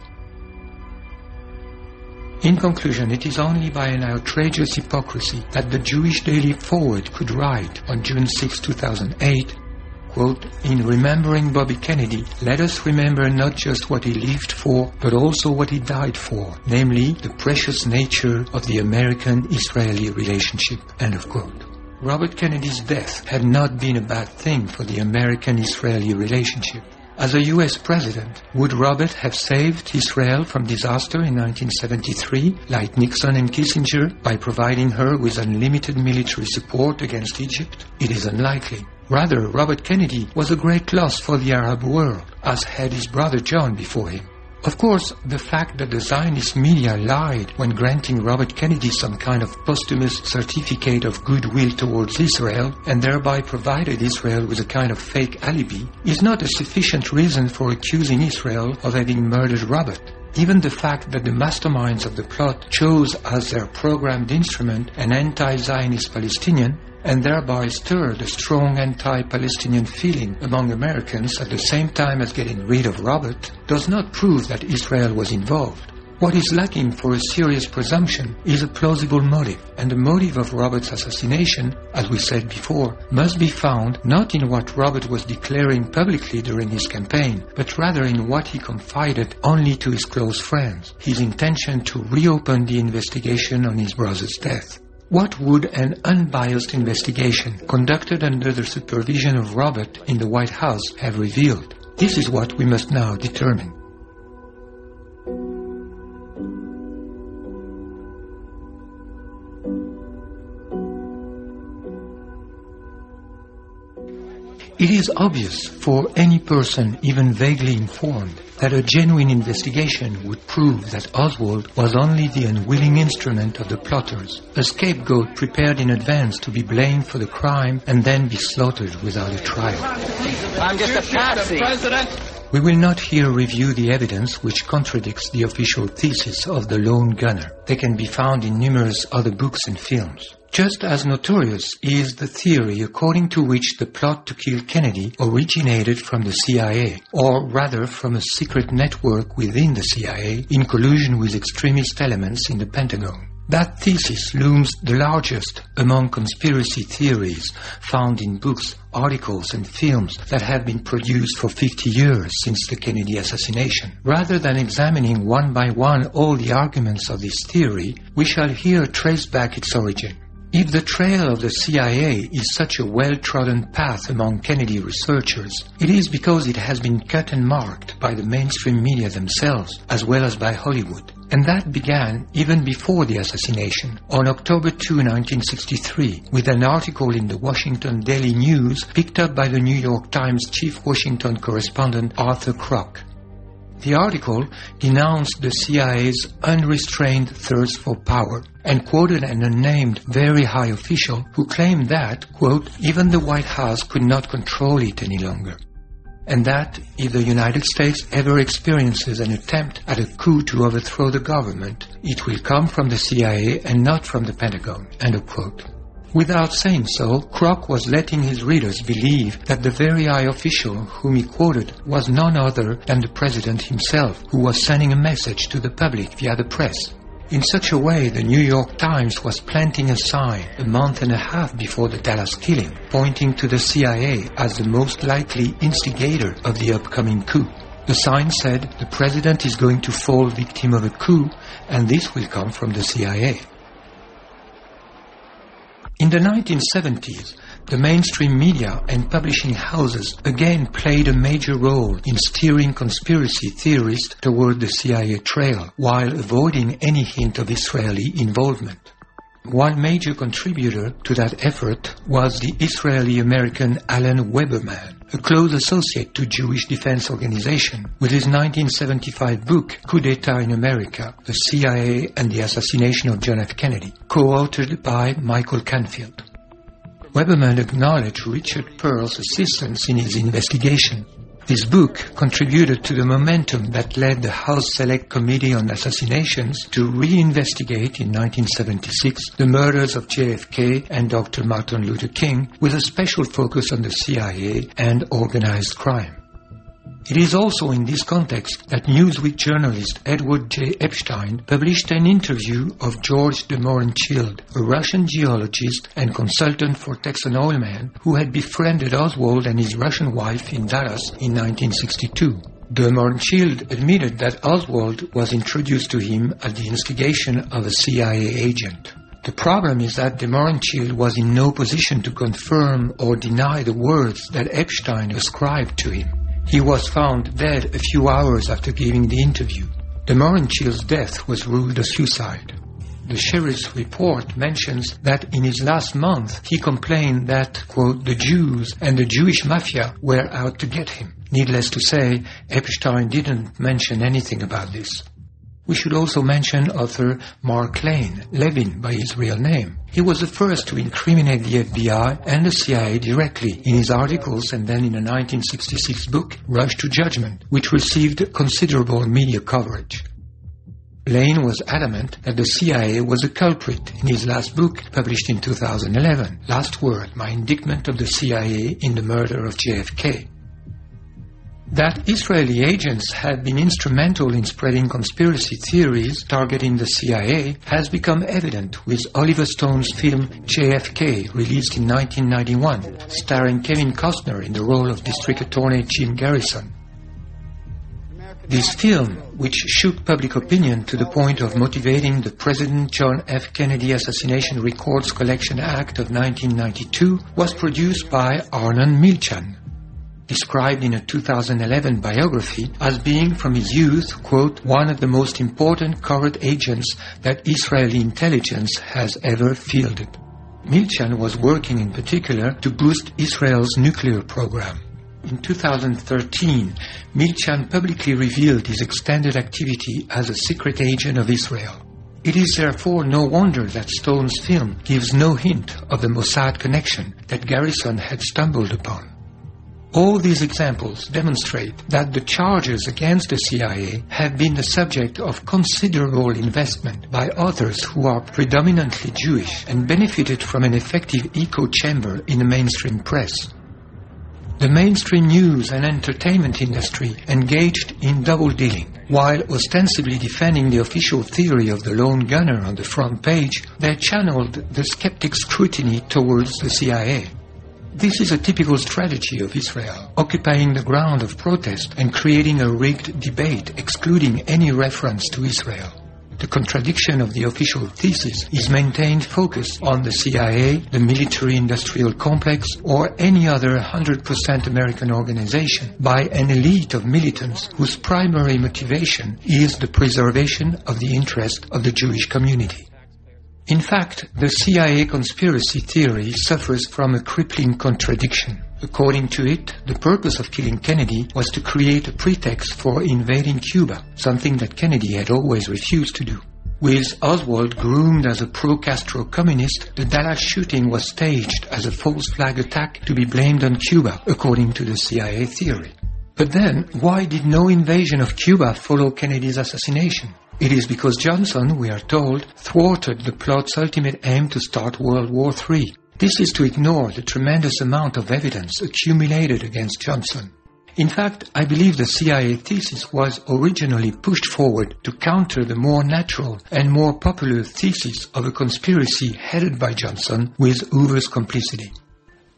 In conclusion, it is only by an outrageous hypocrisy that the Jewish Daily Forward could write on June 6, 2008, quote, In remembering Bobby Kennedy, let us remember not just what he lived for, but also what he died for, namely the precious nature of the American-Israeli relationship, end of quote. Robert Kennedy's death had not been a bad thing for the American-Israeli relationship. As a US president, would Robert have saved Israel from disaster in 1973, like Nixon and Kissinger, by providing her with unlimited military support against Egypt? It is unlikely. Rather, Robert Kennedy was a great loss for the Arab world, as had his brother John before him. Of course, the fact that the Zionist media lied when granting Robert Kennedy some kind of posthumous certificate of goodwill towards Israel and thereby provided Israel with a kind of fake alibi is not a sufficient reason for accusing Israel of having murdered Robert. Even the fact that the masterminds of the plot chose as their programmed instrument an anti-Zionist Palestinian and thereby stirred a strong anti-Palestinian feeling among Americans at the same time as getting rid of Robert, does not prove that Israel was involved. What is lacking for a serious presumption is a plausible motive, and the motive of Robert's assassination, as we said before, must be found not in what Robert was declaring publicly during his campaign, but rather in what he confided only to his close friends, his intention to reopen the investigation on his brother's death. What would an unbiased investigation conducted under the supervision of Robert in the White House have revealed? This is what we must now determine. It is obvious for any person even vaguely informed that a genuine investigation would prove that Oswald was only the unwilling instrument of the plotters, a scapegoat prepared in advance to be blamed for the crime and then be slaughtered without a trial. I'm just a patsy. We will not here review the evidence which contradicts the official thesis of the lone gunner. They can be found in numerous other books and films. Just as notorious is the theory according to which the plot to kill Kennedy originated from the CIA, or rather from a secret network within the CIA in collusion with extremist elements in the Pentagon. That thesis looms the largest among conspiracy theories found in books, articles, and films that have been produced for 50 years since the Kennedy assassination. Rather than examining one by one all the arguments of this theory, we shall here trace back its origin. If the trail of the CIA is such a well-trodden path among Kennedy researchers, it is because it has been cut and marked by the mainstream media themselves, as well as by Hollywood. And that began even before the assassination, on October 2, 1963, with an article in the Washington Daily News picked up by the New York Times chief Washington correspondent Arthur Krock. The article denounced the CIA's unrestrained thirst for power and quoted an unnamed very high official who claimed that, quote, even the White House could not control it any longer. And that if the United States ever experiences an attempt at a coup to overthrow the government, it will come from the CIA and not from the Pentagon, end of quote. Without saying so, Krock was letting his readers believe that the very high official whom he quoted was none other than the president himself, who was sending a message to the public via the press. In such a way, the New York Times was planting a sign a month and a half before the Dallas killing, pointing to the CIA as the most likely instigator of the upcoming coup. The sign said, the president is going to fall victim of a coup, and this will come from the CIA. In the 1970s, the mainstream media and publishing houses again played a major role in steering conspiracy theorists toward the CIA trail while avoiding any hint of Israeli involvement. One major contributor to that effort was the Israeli-American Alan Weberman, a close associate to Jewish Defense Organization, with his 1975 book, Coup d'etat in America, The CIA and the Assassination of John F. Kennedy, co-authored by Michael Canfield. Weberman acknowledged Richard Perle's assistance in his investigation. This book contributed to the momentum that led the House Select Committee on Assassinations to reinvestigate in 1976 the murders of JFK and Dr. Martin Luther King with a special focus on the CIA and organized crime. It is also in this context that Newsweek journalist Edward J. Epstein published an interview of George de a Russian geologist and consultant for Texan Oil Man, who had befriended Oswald and his Russian wife in Dallas in 1962. De admitted that Oswald was introduced to him at the instigation of a CIA agent. The problem is that de was in no position to confirm or deny the words that Epstein ascribed to him. He was found dead a few hours after giving the interview. De Mohrenschildt's death was ruled a suicide. The sheriff's report mentions that in his last month he complained that, quote, the Jews and the Jewish mafia were out to get him. Needless to say, Epstein didn't mention anything about this. We should also mention author Mark Lane, Levin by his real name. He was the first to incriminate the FBI and the CIA directly in his articles and then in a 1966 book, Rush to Judgment, which received considerable media coverage. Lane was adamant that the CIA was a culprit in his last book, published in 2011, Last Word, My Indictment of the CIA in the Murder of JFK. That Israeli agents had been instrumental in spreading conspiracy theories targeting the CIA has become evident with Oliver Stone's film JFK, released in 1991, starring Kevin Costner in the role of District Attorney Jim Garrison. This film, which shook public opinion to the point of motivating the President John F. Kennedy Assassination Records Collection Act of 1992, was produced by Arnon Milchan, described in a 2011 biography as being from his youth, quote, one of the most important covert agents that Israeli intelligence has ever fielded. Milchan was working in particular to boost Israel's nuclear program. In 2013, Milchan publicly revealed his extended activity as a secret agent of Israel. It is therefore no wonder that Stone's film gives no hint of the Mossad connection that Garrison had stumbled upon. All these examples demonstrate that the charges against the CIA have been the subject of considerable investment by authors who are predominantly Jewish and benefited from an effective echo chamber in the mainstream press. The mainstream news and entertainment industry engaged in double dealing. While ostensibly defending the official theory of the lone gunner on the front page, they channeled the skeptic scrutiny towards the CIA. This is a typical strategy of Israel, occupying the ground of protest and creating a rigged debate excluding any reference to Israel. The contradiction of the official thesis is maintained focused on the CIA, the military industrial complex, or any other 100% American organization by an elite of militants whose primary motivation is the preservation of the interest of the Jewish community. In fact, the CIA conspiracy theory suffers from a crippling contradiction. According to it, the purpose of killing Kennedy was to create a pretext for invading Cuba, something that Kennedy had always refused to do. With Oswald groomed as a pro-Castro communist, the Dallas shooting was staged as a false flag attack to be blamed on Cuba, according to the CIA theory. But then, why did no invasion of Cuba follow Kennedy's assassination? It is because Johnson, we are told, thwarted the plot's ultimate aim to start World War III. This is to ignore the tremendous amount of evidence accumulated against Johnson. In fact, I believe the CIA thesis was originally pushed forward to counter the more natural and more popular thesis of a conspiracy headed by Johnson with Hoover's complicity.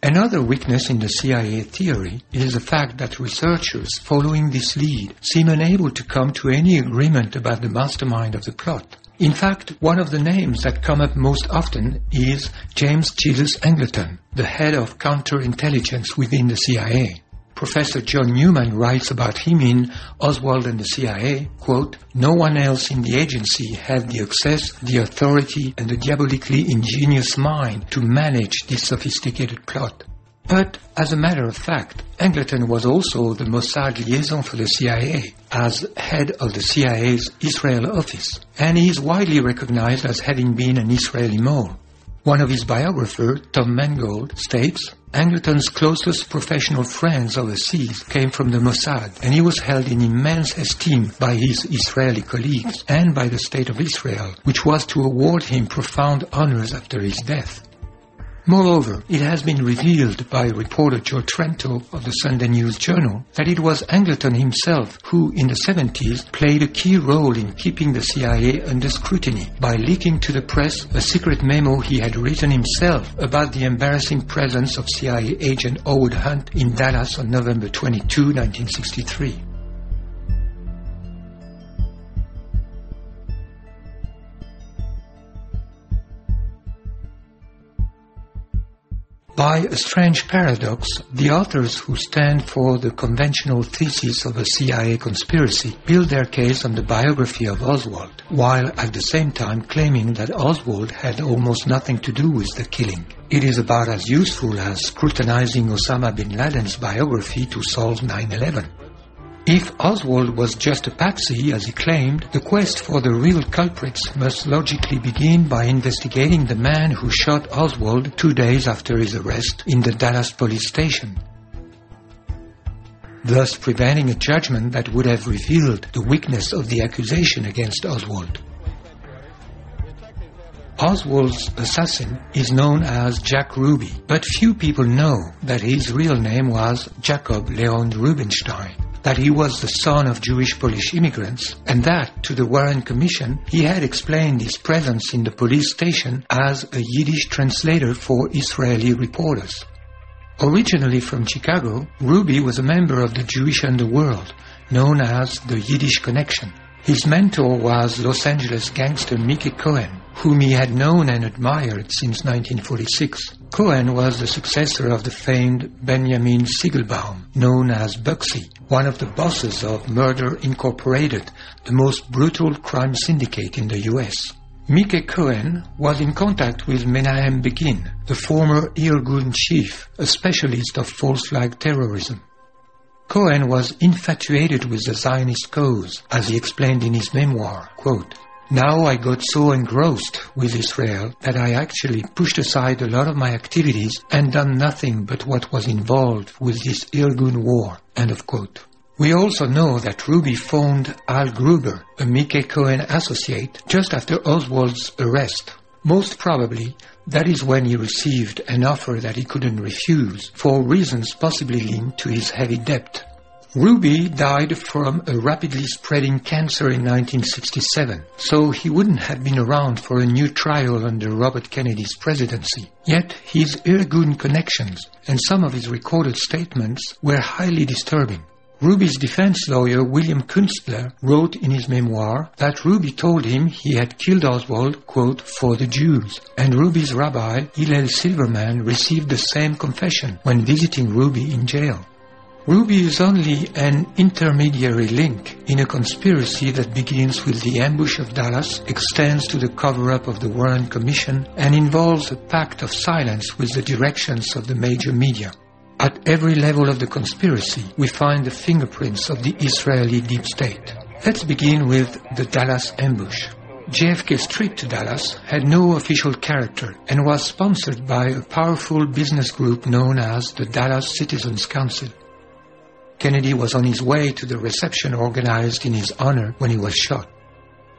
Another weakness in the CIA theory is the fact that researchers following this lead seem unable to come to any agreement about the mastermind of the plot. In fact, one of the names that come up most often is James Jesus Angleton, the head of counterintelligence within the CIA. Professor John Newman writes about him in Oswald and the CIA, quote, No one else in the agency had the access, the authority, and the diabolically ingenious mind to manage this sophisticated plot. But, as a matter of fact, Angleton was also the Mossad liaison for the CIA, as head of the CIA's Israel office, and he is widely recognized as having been an Israeli mole. One of his biographers, Tom Mangold, states, Angleton's closest professional friends overseas came from the Mossad, and he was held in immense esteem by his Israeli colleagues and by the State of Israel, which was to award him profound honors after his death. Moreover, it has been revealed by reporter Joe Trento of the Sunday News Journal that it was Angleton himself who, in the 70s, played a key role in keeping the CIA under scrutiny by leaking to the press a secret memo he had written himself about the embarrassing presence of CIA agent Howard Hunt in Dallas on November 22, 1963. By a strange paradox, the authors who stand for the conventional thesis of a CIA conspiracy build their case on the biography of Oswald, while at the same time claiming that Oswald had almost nothing to do with the killing. It is about as useful as scrutinizing Osama bin Laden's biography to solve 9-11. If Oswald was just a patsy, as he claimed, the quest for the real culprits must logically begin by investigating the man who shot Oswald two days after his arrest in the Dallas police station. Thus preventing a judgment that would have revealed the weakness of the accusation against Oswald. Oswald's assassin is known as Jack Ruby, but few people know that his real name was Jacob Leon Rubinstein that he was the son of Jewish Polish immigrants, and that, to the Warren Commission, he had explained his presence in the police station as a Yiddish translator for Israeli reporters. Originally from Chicago, Ruby was a member of the Jewish underworld, known as the Yiddish Connection. His mentor was Los Angeles gangster Mickey Cohen, whom he had known and admired since 1946. Cohen was the successor of the famed Benjamin Siegelbaum, known as Bugsy, one of the bosses of Murder Incorporated, the most brutal crime syndicate in the U.S. Mickey Cohen was in contact with Menahem Begin, the former Irgun chief, a specialist of false flag terrorism. Cohen was infatuated with the Zionist cause, as he explained in his memoir, quote, Now I got so engrossed with Israel that I actually pushed aside a lot of my activities and done nothing but what was involved with this Irgun war. End of quote. We also know that Ruby phoned Al Gruber, a Mickey Cohen associate, just after Oswald's arrest. Most probably, that is when he received an offer that he couldn't refuse, for reasons possibly linked to his heavy debt. Ruby died from a rapidly spreading cancer in 1967, so he wouldn't have been around for a new trial under Robert Kennedy's presidency. Yet his Irgun connections and some of his recorded statements were highly disturbing. Ruby's defense lawyer William Kunstler wrote in his memoir that Ruby told him he had killed Oswald, quote, for the Jews. And Ruby's rabbi, Hillel Silverman, received the same confession when visiting Ruby in jail. Ruby is only an intermediary link in a conspiracy that begins with the ambush of Dallas, extends to the cover-up of the Warren Commission, and involves a pact of silence with the directions of the major media. At every level of the conspiracy, we find the fingerprints of the Israeli deep state. Let's begin with the Dallas ambush. JFK's trip to Dallas had no official character and was sponsored by a powerful business group known as the Dallas Citizens Council. Kennedy was on his way to the reception organized in his honor when he was shot.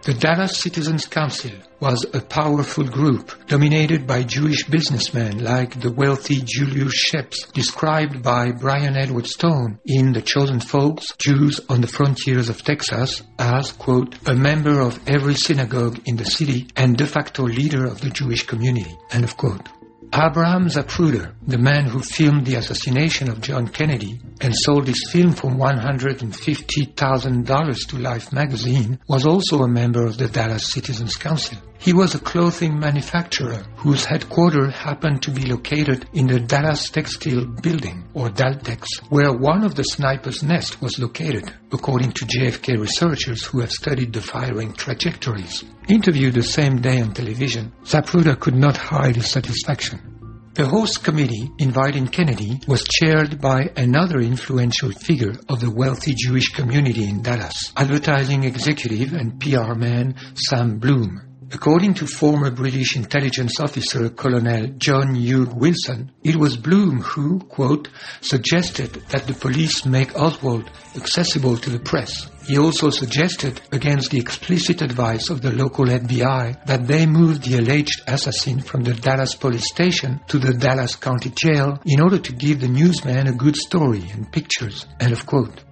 The Dallas Citizens Council was a powerful group dominated by Jewish businessmen like the wealthy Julius Schepps, described by Bryan Edward Stone in The Chosen Folks, Jews on the Frontiers of Texas as, quote, a member of every synagogue in the city and de facto leader of the Jewish community, end of quote. Abraham Zapruder, the man who filmed the assassination of John Kennedy and sold his film for $150,000 to Life magazine, was also a member of the Dallas Citizens Council. He was a clothing manufacturer whose headquarters happened to be located in the Dallas Textile Building, or Daltex, where one of the snipers' nests was located, according to JFK researchers who have studied the firing trajectories. Interviewed the same day on television, Zapruder could not hide his satisfaction. The host committee inviting Kennedy was chaired by another influential figure of the wealthy Jewish community in Dallas, advertising executive and PR man Sam Bloom. According to former British intelligence officer Colonel John Hugh Wilson, it was Bloom who, quote, suggested that the police make Oswald accessible to the press. He also suggested, against the explicit advice of the local FBI, that they move the alleged assassin from the Dallas police station to the Dallas County Jail in order to give the newsman a good story and pictures. End of quote.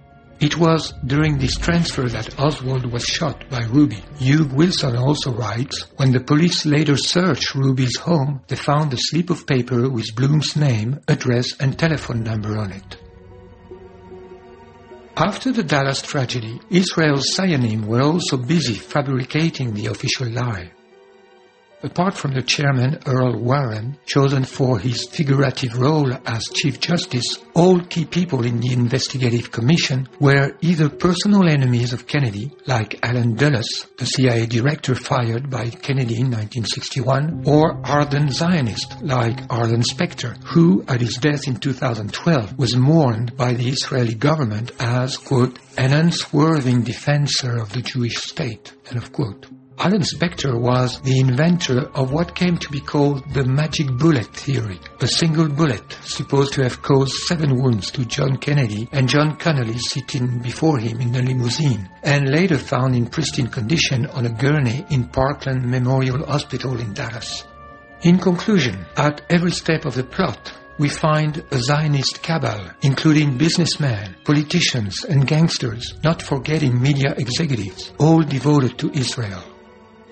It was during this transfer that Oswald was shot by Ruby. Hugh Wilson also writes, when the police later searched Ruby's home, they found a slip of paper with Bloom's name, address and telephone number on it. After the Dallas tragedy, Israel's sayanim were also busy fabricating the official lie. Apart from the chairman, Earl Warren, chosen for his figurative role as Chief Justice, all key people in the investigative commission were either personal enemies of Kennedy, like Allen Dulles, the CIA director fired by Kennedy in 1961, or ardent Zionists, like Arlen Specter, who, at his death in 2012, was mourned by the Israeli government as, quote, an unswerving defender of the Jewish state, end of quote. Arlen Specter was the inventor of what came to be called the magic bullet theory, a single bullet supposed to have caused seven wounds to John Kennedy and John Connally sitting before him in the limousine, and later found in pristine condition on a gurney in Parkland Memorial Hospital in Dallas. In conclusion, at every step of the plot, we find a Zionist cabal, including businessmen, politicians, and gangsters, not forgetting media executives, all devoted to Israel.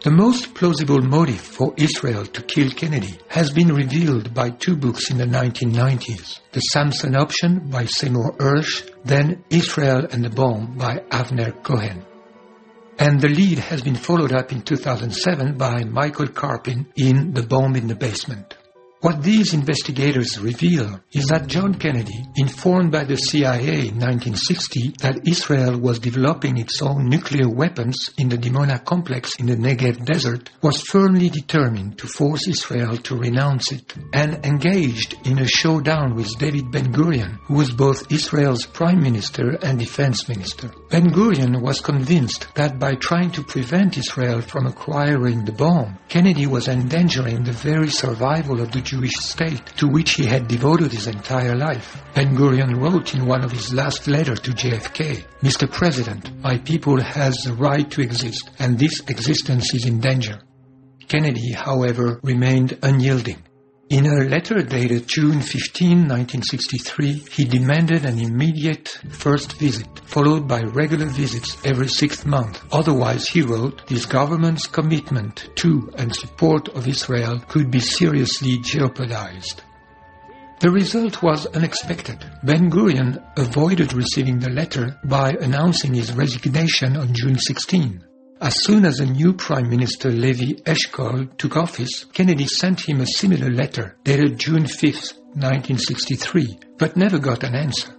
The most plausible motive for Israel to kill Kennedy has been revealed by two books in the 1990s The Samson Option by Seymour Hersh, then Israel and the Bomb by Avner Cohen. And the lead has been followed up in 2007 by Michael Karpin in The Bomb in the Basement. What these investigators reveal is that John Kennedy, informed by the CIA in 1960 that Israel was developing its own nuclear weapons in the Dimona complex in the Negev desert, was firmly determined to force Israel to renounce it, and engaged in a showdown with David Ben-Gurion, who was both Israel's prime minister and defense minister. Ben-Gurion was convinced that by trying to prevent Israel from acquiring the bomb, Kennedy was endangering the very survival of the Jewish state to which he had devoted his entire life. Ben Gurion wrote in one of his last letters to JFK, Mr. President, my people has the right to exist, and this existence is in danger. Kennedy, however, remained unyielding. In a letter dated June 15, 1963, he demanded an immediate first visit, followed by regular visits every sixth month. Otherwise, he wrote, this government's commitment to and support of Israel could be seriously jeopardized. The result was unexpected. Ben Gurion avoided receiving the letter by announcing his resignation on June 16. As soon as a new Prime Minister Levi Eshkol took office, Kennedy sent him a similar letter dated June 5, 1963, but never got an answer.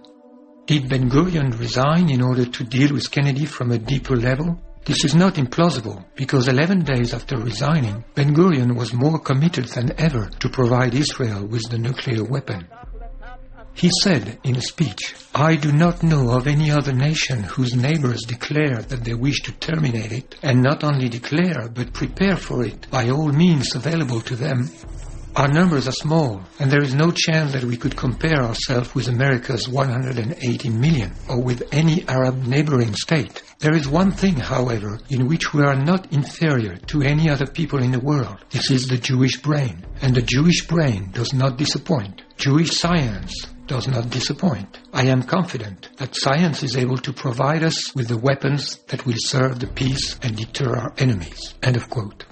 Did Ben Gurion resign in order to deal with Kennedy from a deeper level? This is not implausible because 11 days after resigning, Ben Gurion was more committed than ever to provide Israel with the nuclear weapon. He said in a speech, I do not know of any other nation whose neighbors declare that they wish to terminate it, and not only declare, but prepare for it by all means available to them. Our numbers are small, and there is no chance that we could compare ourselves with America's 180 million or with any Arab neighboring state. There is one thing, however, in which we are not inferior to any other people in the world. This is the Jewish brain, and the Jewish brain does not disappoint. Jewish science does not disappoint. I am confident that science is able to provide us with the weapons that will serve the peace and deter our enemies. End of quote.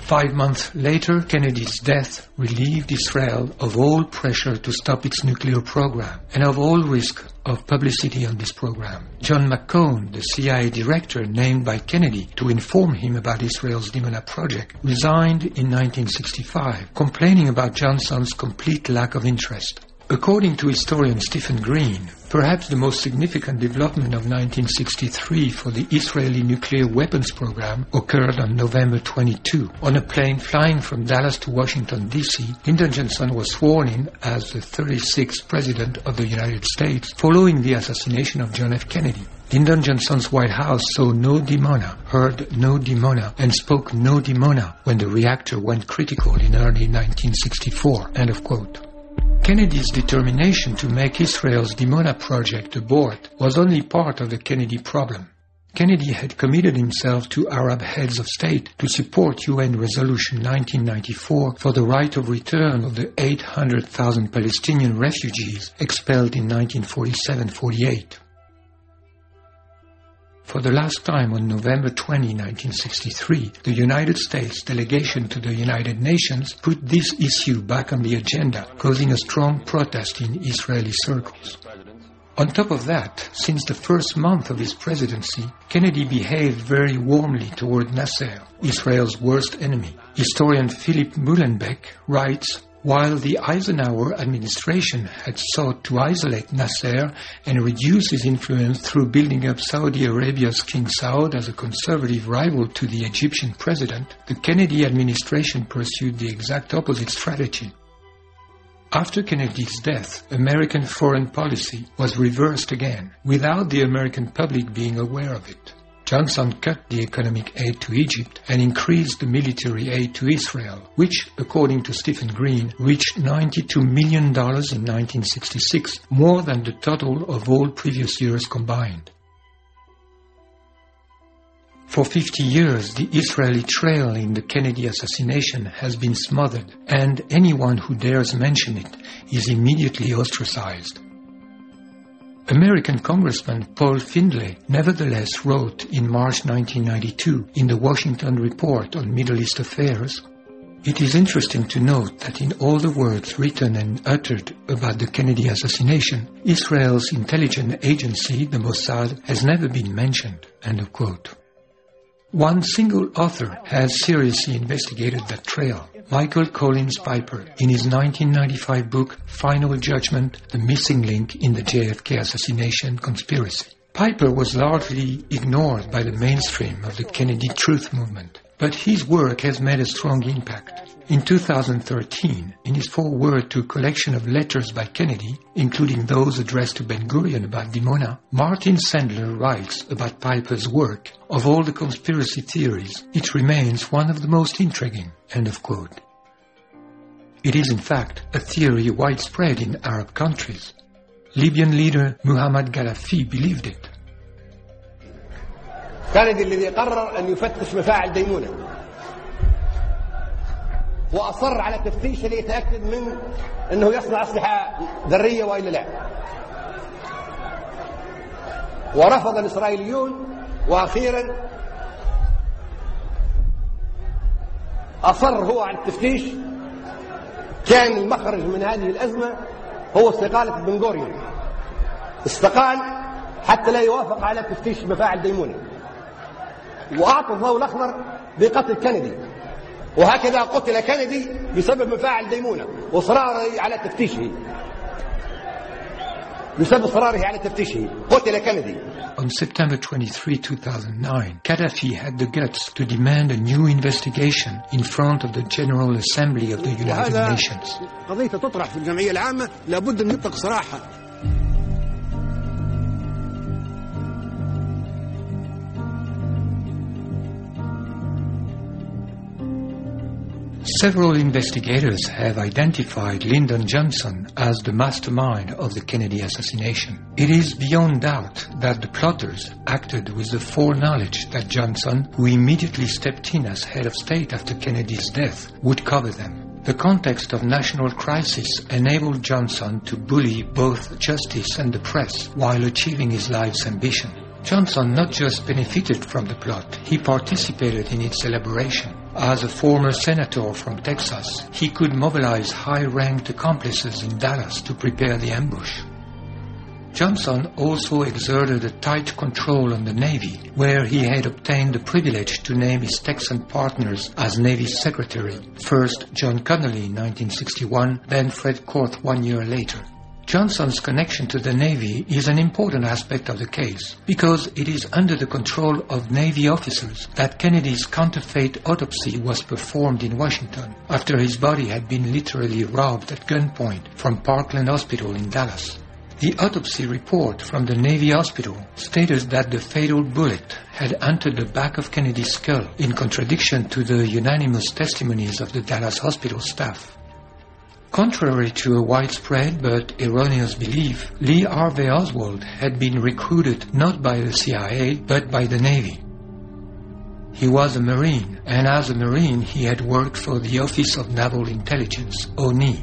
Five months later, Kennedy's death relieved Israel of all pressure to stop its nuclear program and of all risk of publicity on this program. John McCone, the CIA director named by Kennedy to inform him about Israel's Dimona project, resigned in 1965, complaining about Johnson's complete lack of interest. According to historian Stephen Green, perhaps the most significant development of 1963 for the Israeli nuclear weapons program occurred on November 22. On a plane flying from Dallas to Washington, D.C., Lyndon Johnson was sworn in as the 36th President of the United States following the assassination of John F. Kennedy. Lyndon Johnson's White House saw no Dimona, heard no Dimona, and spoke no Dimona when the reactor went critical in early 1964. End of quote. Kennedy's determination to make Israel's Dimona project abort was only part of the Kennedy problem. Kennedy had committed himself to Arab heads of state to support UN Resolution 1994 for the right of return of the 800,000 Palestinian refugees expelled in 1947-48. For the last time on November 20, 1963, the United States delegation to the United Nations put this issue back on the agenda, causing a strong protest in Israeli circles. On top of that, since the first month of his presidency, Kennedy behaved very warmly toward Nasser, Israel's worst enemy. Historian Philip Muhlenbeck writes, while the Eisenhower administration had sought to isolate Nasser and reduce his influence through building up Saudi Arabia's King Saud as a conservative rival to the Egyptian president, the Kennedy administration pursued the exact opposite strategy. After Kennedy's death, American foreign policy was reversed again, without the American public being aware of it. Johnson cut the economic aid to Egypt and increased the military aid to Israel, which, according to Stephen Green, reached $92 million in 1966, more than the total of all previous years combined. For 50 years, the Israeli trail in the Kennedy assassination has been smothered, and anyone who dares mention it is immediately ostracized. American Congressman Paul Findley nevertheless wrote in March 1992 in the Washington Report on Middle East Affairs, It is interesting to note that in all the words written and uttered about the Kennedy assassination, Israel's intelligence agency, the Mossad, has never been mentioned. One single author has seriously investigated that trail. Michael Collins Piper, in his 1995 book Final Judgment, The Missing Link in the JFK Assassination Conspiracy. Piper was largely ignored by the mainstream of the Kennedy Truth Movement, but his work has made a strong impact. In 2013, in his foreword to a collection of letters by Kennedy, including those addressed to Ben Gurion about Dimona, Martin Sandler writes about Piper's work. Of all the conspiracy theories, it remains one of the most intriguing. End of quote. It is in fact a theory widespread in Arab countries. Libyan leader Muammar Gaddafi believed it. الذي قرر أن يفتش مفاعل وأصر على تفتيشه ليتاكد من أنه يصنع أسلحة ذرية وإلا لا. ورفض الإسرائيليون وأخيرا أصر هو على التفتيش كان المخرج من هذه الأزمة هو استقالة بن غوريون. استقال حتى لا يوافق على تفتيش مفاعل ديمونه وأعطى الضوء الأخضر بقتل كندي وهكذا قتل كندي بسبب مفاعل ديمونة وإصراره على تفتيشه. بسبب إصراره على تفتيشه. قتل كندي. On September 23, 2009, Gaddafi had the guts to demand a new investigation in front of the General Assembly of the United Nations. قضية تطرح في الجمعية العامة. لابد أن نطلق صراحة. Several investigators have identified Lyndon Johnson as the mastermind of the Kennedy assassination. It is beyond doubt that the plotters acted with the foreknowledge that Johnson, who immediately stepped in as head of state after Kennedy's death, would cover them. The context of national crisis enabled Johnson to bully both justice and the press while achieving his life's ambition. Johnson not just benefited from the plot, he participated in its elaboration. As a former senator from Texas, he could mobilize high-ranked accomplices in Dallas to prepare the ambush. Johnson also exerted a tight control on the Navy, where he had obtained the privilege to name his Texan partners as Navy Secretary, first John Connally in 1961, then Fred Korth one year later. Johnson's connection to the Navy is an important aspect of the case because it is under the control of Navy officers that Kennedy's counterfeit autopsy was performed in Washington after his body had been literally robbed at gunpoint from Parkland Hospital in Dallas. The autopsy report from the Navy hospital stated that the fatal bullet had entered the back of Kennedy's skull in contradiction to the unanimous testimonies of the Dallas hospital staff. Contrary to a widespread but erroneous belief, Lee Harvey Oswald had been recruited not by the CIA but by the Navy. He was a Marine, and as a Marine he had worked for the Office of Naval Intelligence, ONI.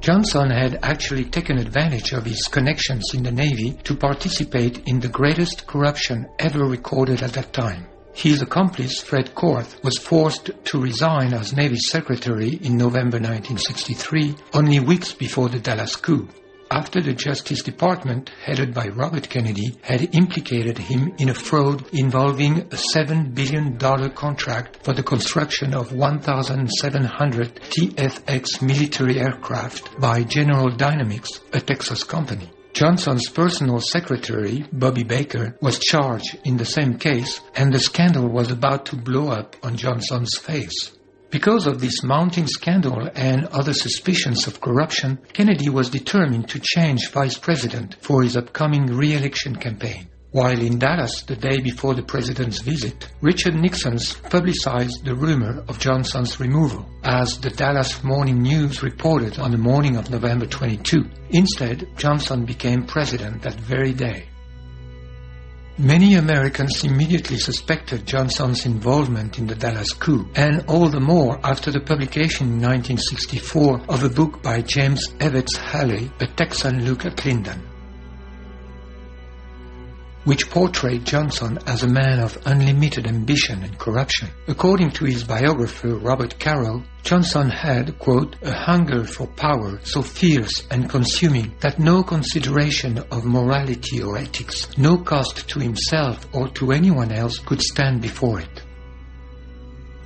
Johnson had actually taken advantage of his connections in the Navy to participate in the greatest corruption ever recorded at that time. His accomplice, Fred Korth, was forced to resign as Navy Secretary in November 1963, only weeks before the Dallas coup, after the Justice Department, headed by Robert Kennedy, had implicated him in a fraud involving a $7 billion contract for the construction of 1,700 TFX military aircraft by General Dynamics, a Texas company. Johnson's personal secretary, Bobby Baker, was charged in the same case, and the scandal was about to blow up on Johnson's face. Because of this mounting scandal and other suspicions of corruption, Kennedy was determined to change vice president for his upcoming re-election campaign. While in Dallas the day before the president's visit, Richard Nixon publicized the rumor of Johnson's removal, as the Dallas Morning News reported on the morning of November 22. Instead, Johnson became president that very day. Many Americans immediately suspected Johnson's involvement in the Dallas coup, and all the more after the publication in 1964 of a book by James Evetts Haley, A Texan Look at. Which portrayed Johnson as a man of unlimited ambition and corruption. According to his biographer Robert Caro, Johnson had, quote, a hunger for power so fierce and consuming that no consideration of morality or ethics, no cost to himself or to anyone else could stand before it.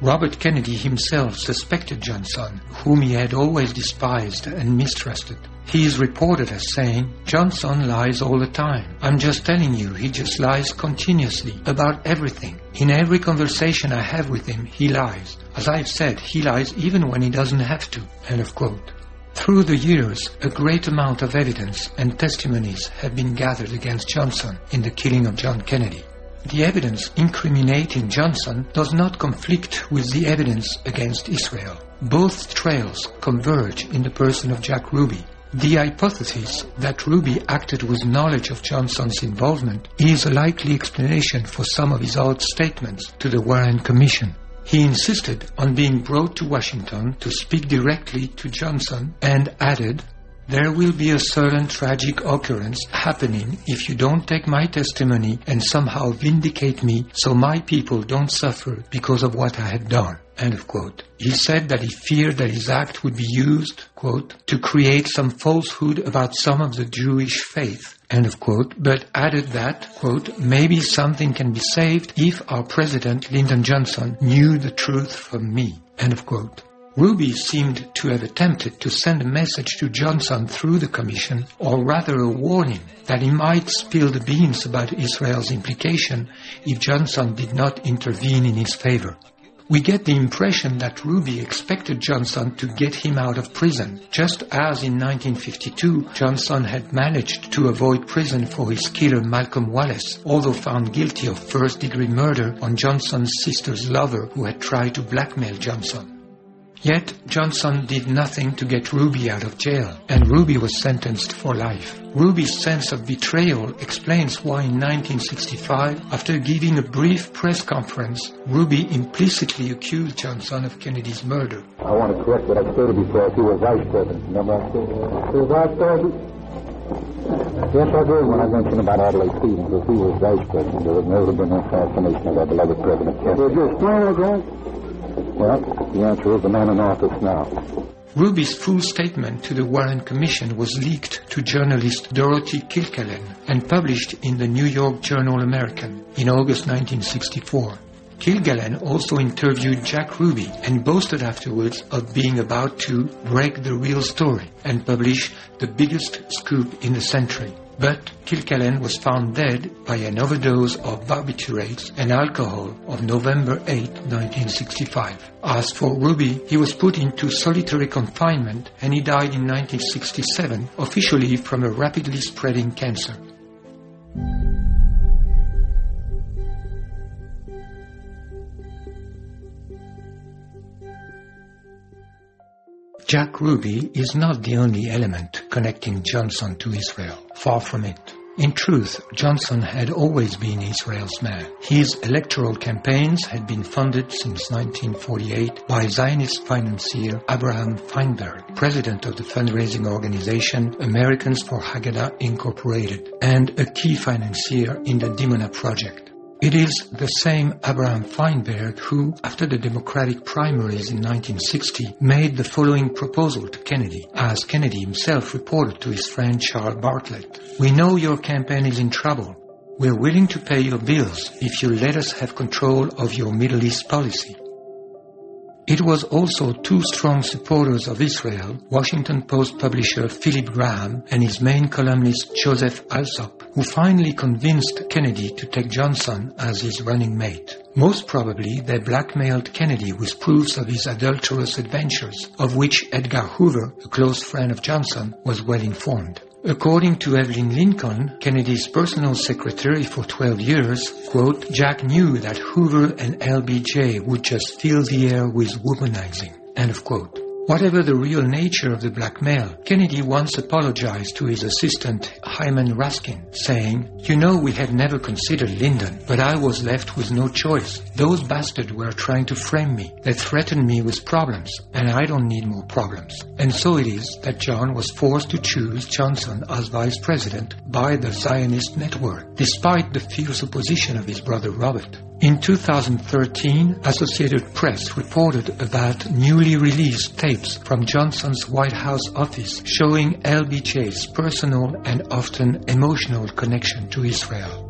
Robert Kennedy himself suspected Johnson, whom he had always despised and mistrusted. He is reported as saying, Johnson lies all the time. I'm just telling you, he just lies continuously about everything. In every conversation I have with him, he lies. As I've said, he lies even when he doesn't have to. End of quote. Through the years, a great amount of evidence and testimonies have been gathered against Johnson in the killing of John Kennedy. The evidence incriminating Johnson does not conflict with the evidence against Israel. Both trails converge in the person of Jack Ruby. The hypothesis that Ruby acted with knowledge of Johnson's involvement is a likely explanation for some of his odd statements to the Warren Commission. He insisted on being brought to Washington to speak directly to Johnson and added, there will be a certain tragic occurrence happening if you don't take my testimony and somehow vindicate me so my people don't suffer because of what I had done. End of quote. He said that he feared that his act would be used, quote, to create some falsehood about some of the Jewish faith, end of quote, but added that, quote, maybe something can be saved if our president, Lyndon Johnson, knew the truth from me, end of quote. Ruby seemed to have attempted to send a message to Johnson through the Commission, or rather a warning that he might spill the beans about Israel's implication if Johnson did not intervene in his favor. We get the impression that Ruby expected Johnson to get him out of prison, just as in 1952 Johnson had managed to avoid prison for his killer Malcolm Wallace, although found guilty of first degree murder on Johnson's sister's lover who had tried to blackmail Johnson. Yet Johnson did nothing to get Ruby out of jail, and Ruby was sentenced for life. Ruby's sense of betrayal explains why in 1965, after giving a brief press conference, Ruby implicitly accused Johnson of Kennedy's murder. I want to correct what I stated before. He was vice president. Remember I said he was vice president? Yes, I did when I mentioned about Adlai Stevenson. If he was vice president, there would never have been an assassination of our beloved President Kennedy. Would you explain again? Well, the answer is the man in office now. Ruby's full statement to the Warren Commission was leaked to journalist Dorothy Kilgallen and published in the New York Journal American in August 1964. Kilgallen also interviewed Jack Ruby and boasted afterwards of being about to break the real story and publish the biggest scoop in the century. But Kilgallen was found dead by an overdose of barbiturates and alcohol of November 8, 1965. As for Ruby, he was put into solitary confinement and he died in 1967, officially from a rapidly spreading cancer. Jack Ruby is not the only element connecting Johnson to Israel. Far from it. In truth, Johnson had always been Israel's man. His electoral campaigns had been funded since 1948 by Zionist financier Abraham Feinberg, president of the fundraising organization Americans for Haganah Incorporated, and a key financier in the Dimona project. It is the same Abraham Feinberg who, after the Democratic primaries in 1960, made the following proposal to Kennedy, as Kennedy himself reported to his friend Charles Bartlett. We know your campaign is in trouble. We're willing to pay your bills if you let us have control of your Middle East policy. It was also two strong supporters of Israel, Washington Post publisher Philip Graham and his main columnist Joseph Alsop, who finally convinced Kennedy to take Johnson as his running mate. Most probably, they blackmailed Kennedy with proofs of his adulterous adventures, of which Edgar Hoover, a close friend of Johnson, was well informed. According to Evelyn Lincoln, Kennedy's personal secretary for 12 years, quote, Jack knew that Hoover and LBJ would just fill the air with womanizing, end of quote. Whatever the real nature of the blackmail, Kennedy once apologized to his assistant Hyman Raskin, saying, You know we had never considered Lyndon, but I was left with no choice. Those bastards were trying to frame me. They threatened me with problems, and I don't need more problems. And so it is that John was forced to choose Johnson as vice president by the Zionist network, despite the fierce opposition of his brother Robert. In 2013, Associated Press reported about newly released tapes from Johnson's White House office showing LBJ's personal and often emotional connection to Israel.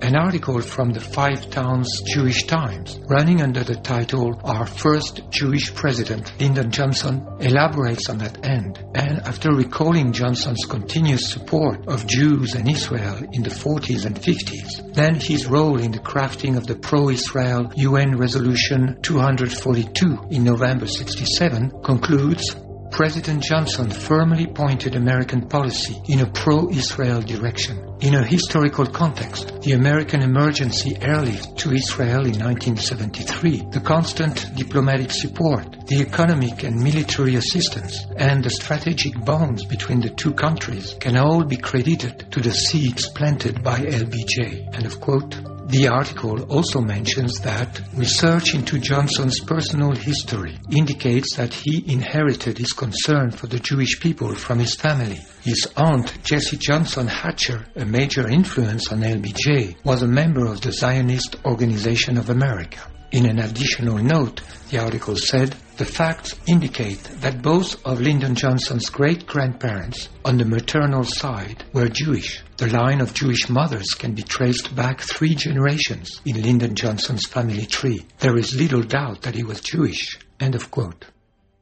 An article from the Five Towns Jewish Times, running under the title Our First Jewish President, Lyndon Johnson, elaborates on that end. And after recalling Johnson's continuous support of Jews and Israel in the 40s and 50s, then his role in the crafting of the pro-Israel UN Resolution 242 in November 67 concludes President Johnson firmly pointed American policy in a pro-Israel direction. In a historical context, the American emergency airlift to Israel in 1973, the constant diplomatic support, the economic and military assistance, and the strategic bonds between the two countries can all be credited to the seeds planted by LBJ. End of quote. The article also mentions that research into Johnson's personal history indicates that he inherited his concern for the Jewish people from his family. His aunt, Jessie Johnson Hatcher, a major influence on LBJ, was a member of the Zionist Organization of America. In an additional note, the article said, the facts indicate that both of Lyndon Johnson's great-grandparents on the maternal side were Jewish. The line of Jewish mothers can be traced back three generations in Lyndon Johnson's family tree. There is little doubt that he was Jewish. End of quote.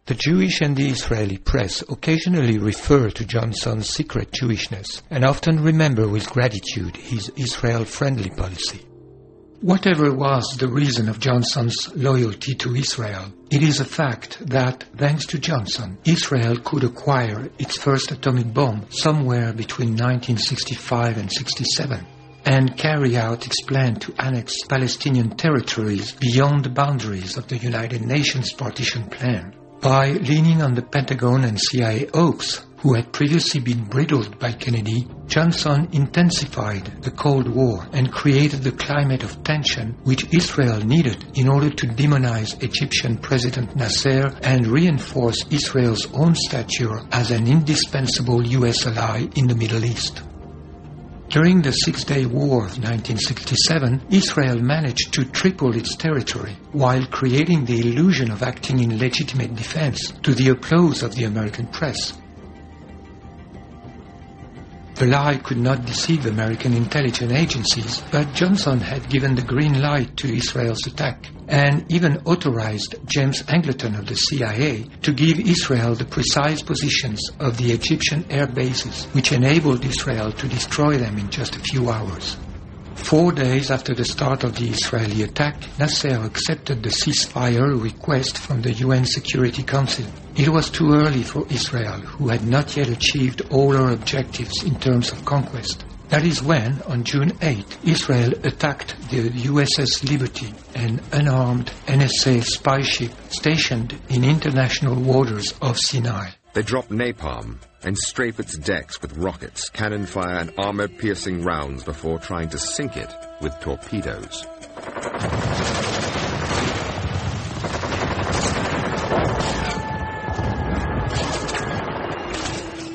The Jewish and the Israeli press occasionally refer to Johnson's secret Jewishness and often remember with gratitude his Israel-friendly policy. Whatever was the reason of Johnson's loyalty to Israel, it is a fact that, thanks to Johnson, Israel could acquire its first atomic bomb somewhere between 1965 and 67 and carry out its plan to annex Palestinian territories beyond the boundaries of the United Nations partition plan. By leaning on the Pentagon and CIA oaks, who had previously been bridled by Kennedy, Johnson intensified the Cold War and created the climate of tension which Israel needed in order to demonize Egyptian President Nasser and reinforce Israel's own stature as an indispensable U.S. ally in the Middle East. During the Six Day War of 1967, Israel managed to triple its territory while creating the illusion of acting in legitimate defense to the applause of the American press. The lie could not deceive American intelligence agencies, but Johnson had given the green light to Israel's attack and even authorized James Angleton of the CIA to give Israel the precise positions of the Egyptian air bases, which enabled Israel to destroy them in just a few hours. Four days after the start of the Israeli attack, Nasser accepted the ceasefire request from the UN Security Council. It was too early for Israel, who had not yet achieved all her objectives in terms of conquest. That is when, on June 8, Israel attacked the USS Liberty, an unarmed NSA spy ship stationed in international waters of Sinai. They drop napalm and strafe its decks with rockets, cannon fire, and armor piercing rounds before trying to sink it with torpedoes.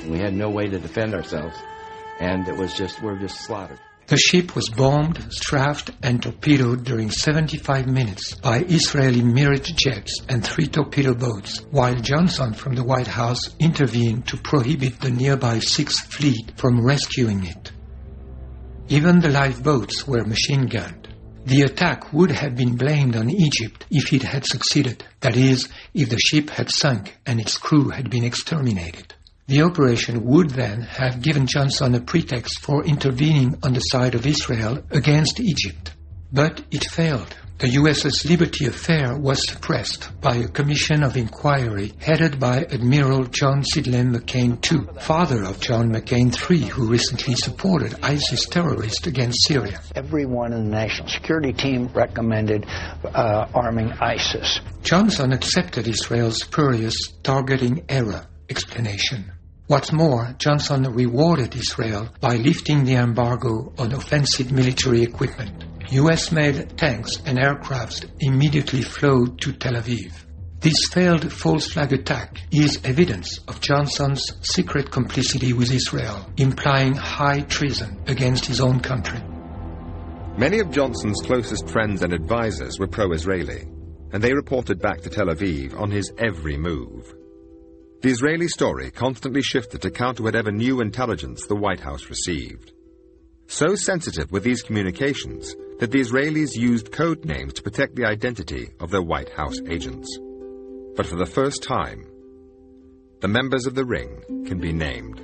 We had no way to defend ourselves, and it was just, we are just slaughtered. The ship was bombed, strafed, and torpedoed during 75 minutes by Israeli Mirage jets and three torpedo boats, while Johnson from the White House intervened to prohibit the nearby Sixth Fleet from rescuing it. Even the lifeboats were machine gunned. The attack would have been blamed on Egypt if it had succeeded, that is, if the ship had sunk and its crew had been exterminated. The operation would then have given Johnson a pretext for intervening on the side of Israel against Egypt. But it failed. The USS Liberty affair was suppressed by a commission of inquiry headed by Admiral John Sidney McCain II, father of John McCain III, who recently supported ISIS terrorists against Syria. Everyone in the national security team recommended uh, arming ISIS. Johnson accepted Israel's spurious targeting error explanation. What's more, Johnson rewarded Israel by lifting the embargo on offensive military equipment. US-made tanks and aircrafts immediately flowed to Tel Aviv. This failed false flag attack is evidence of Johnson's secret complicity with Israel, implying high treason against his own country. Many of Johnson's closest friends and advisers were pro-Israeli, and they reported back to Tel Aviv on his every move. The Israeli story constantly shifted to counter whatever new intelligence the White House received. So sensitive were these communications that the Israelis used code names to protect the identity of their White House agents. But for the first time, the members of the ring can be named.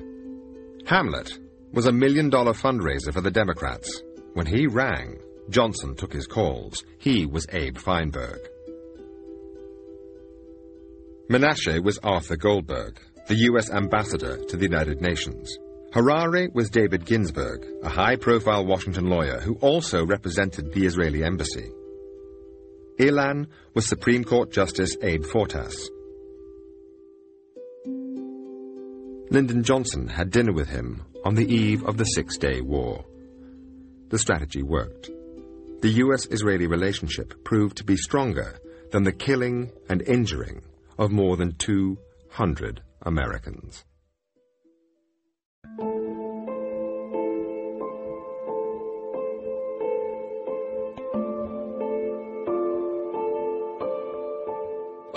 Hamlet was a million dollar fundraiser for the Democrats. When he rang, Johnson took his calls. He was Abe Feinberg. Menashe was Arthur Goldberg, the U.S. ambassador to the United Nations. Harari was David Ginsburg, a high-profile Washington lawyer who also represented the Israeli embassy. Ilan was Supreme Court Justice Abe Fortas. Lyndon Johnson had dinner with him on the eve of the Six-Day War. The strategy worked. The U.S.-Israeli relationship proved to be stronger than the killing and injuring of more than 200 Americans.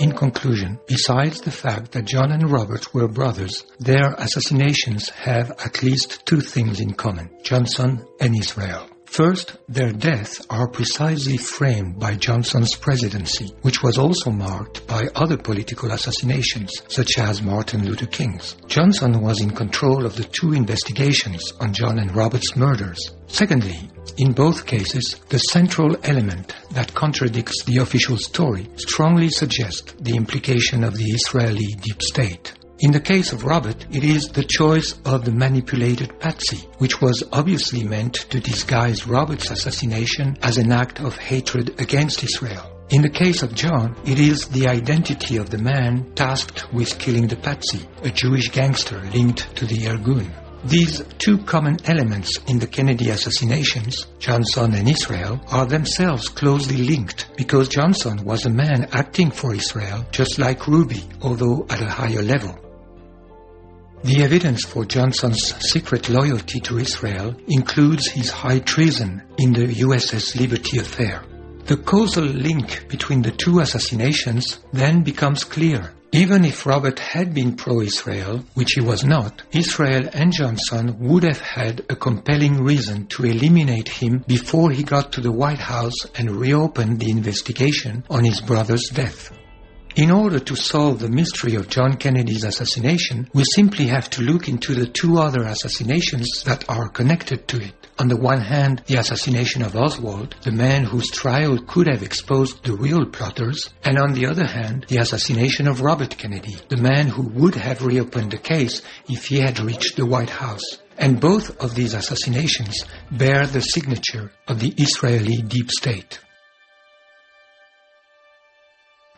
In conclusion, besides the fact that John and Robert were brothers, their assassinations have at least two things in common Johnson and Israel. First, their deaths are precisely framed by Johnson's presidency, which was also marked by other political assassinations, such as Martin Luther King's. Johnson was in control of the two investigations on John and Robert's murders. Secondly, in both cases, the central element that contradicts the official story strongly suggests the implication of the Israeli deep state. In the case of Robert, it is the choice of the manipulated Patsy, which was obviously meant to disguise Robert's assassination as an act of hatred against Israel. In the case of John, it is the identity of the man tasked with killing the Patsy, a Jewish gangster linked to the Irgun. These two common elements in the Kennedy assassinations, Johnson and Israel, are themselves closely linked because Johnson was a man acting for Israel just like Ruby, although at a higher level. The evidence for Johnson's secret loyalty to Israel includes his high treason in the USS Liberty affair. The causal link between the two assassinations then becomes clear. Even if Robert had been pro-Israel, which he was not, Israel and Johnson would have had a compelling reason to eliminate him before he got to the White House and reopened the investigation on his brother's death. In order to solve the mystery of John Kennedy's assassination, we simply have to look into the two other assassinations that are connected to it. On the one hand, the assassination of Oswald, the man whose trial could have exposed the real plotters, and on the other hand, the assassination of Robert Kennedy, the man who would have reopened the case if he had reached the White House. And both of these assassinations bear the signature of the Israeli deep state.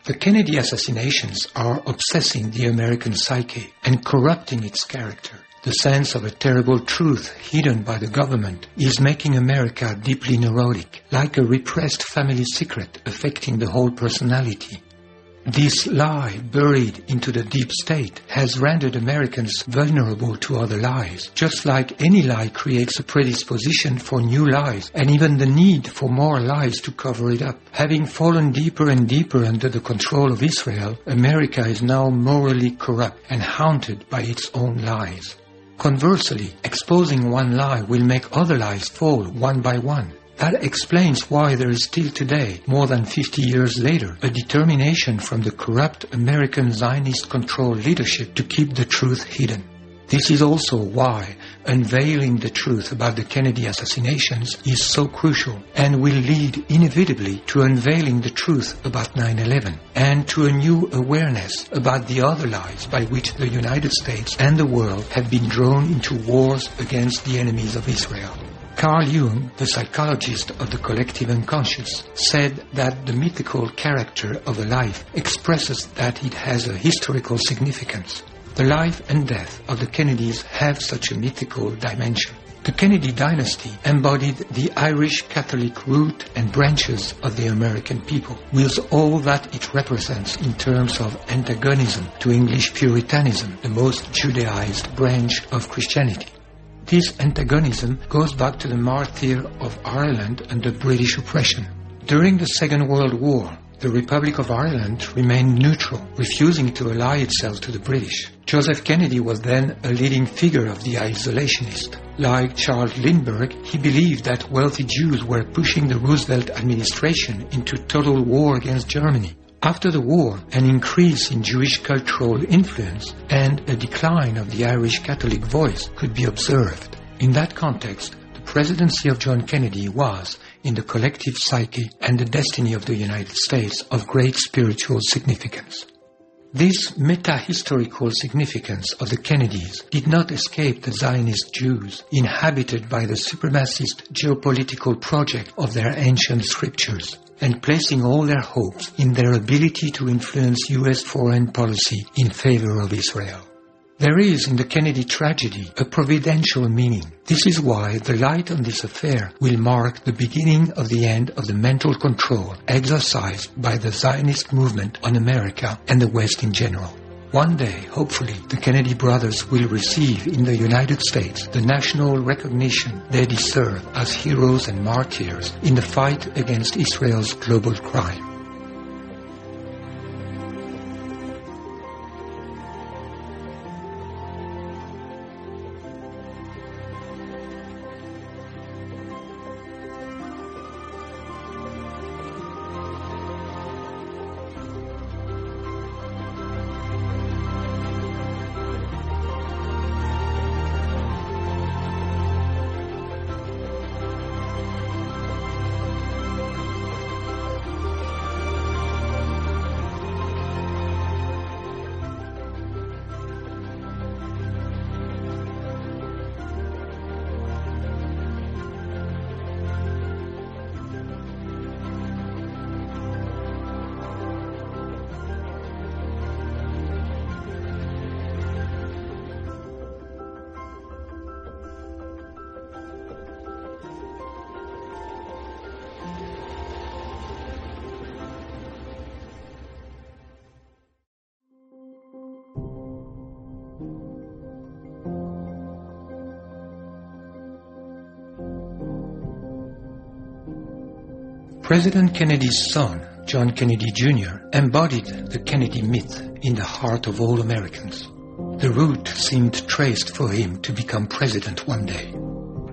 The Kennedy assassinations are obsessing the American psyche and corrupting its character. The sense of a terrible truth hidden by the government is making America deeply neurotic, like a repressed family secret affecting the whole personality. This lie, buried into the deep state, has rendered Americans vulnerable to other lies, just like any lie creates a predisposition for new lies, and even the need for more lies to cover it up. Having fallen deeper and deeper under the control of Israel, America is now morally corrupt and haunted by its own lies. Conversely, exposing one lie will make other lies fall one by one. That explains why there is still today, more than 50 years later, a determination from the corrupt American Zionist controlled leadership to keep the truth hidden. This is also why unveiling the truth about the Kennedy assassinations is so crucial and will lead inevitably to unveiling the truth about 9-11 and to a new awareness about the other lies by which the United States and the world have been drawn into wars against the enemies of Israel. Carl Jung, the psychologist of the collective unconscious, said that the mythical character of a life expresses that it has a historical significance. The life and death of the Kennedys have such a mythical dimension. The Kennedy dynasty embodied the Irish Catholic root and branches of the American people, with all that it represents in terms of antagonism to English Puritanism, the most Judaized branch of Christianity. This antagonism goes back to the martyr of Ireland under British oppression. During the Second World War, the Republic of Ireland remained neutral, refusing to ally itself to the British. Joseph Kennedy was then a leading figure of the isolationist. Like Charles Lindbergh, he believed that wealthy Jews were pushing the Roosevelt administration into total war against Germany. After the war, an increase in Jewish cultural influence and a decline of the Irish Catholic voice could be observed. In that context, the presidency of John Kennedy was, in the collective psyche and the destiny of the United States of great spiritual significance. This meta-historical significance of the Kennedys did not escape the Zionist Jews inhabited by the supremacist geopolitical project of their ancient scriptures and placing all their hopes in their ability to influence U.S. foreign policy in favor of Israel. There is in the Kennedy tragedy a providential meaning. This is why the light on this affair will mark the beginning of the end of the mental control exercised by the Zionist movement on America and the West in general. One day, hopefully, the Kennedy brothers will receive in the United States the national recognition they deserve as heroes and martyrs in the fight against Israel's global crime. President Kennedy's son, John Kennedy Jr., embodied the Kennedy myth in the heart of all Americans. The route seemed traced for him to become president one day.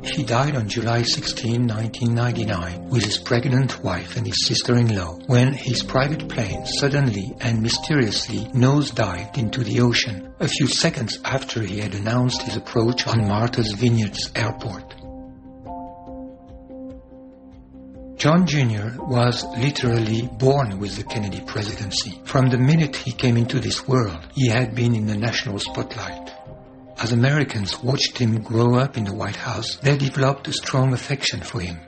He died on July 16, 1999, with his pregnant wife and his sister-in-law when his private plane suddenly and mysteriously nosedived into the ocean a few seconds after he had announced his approach on Martha's Vineyards airport. John Jr. was literally born with the Kennedy presidency. From the minute he came into this world, he had been in the national spotlight. As Americans watched him grow up in the White House, they developed a strong affection for him.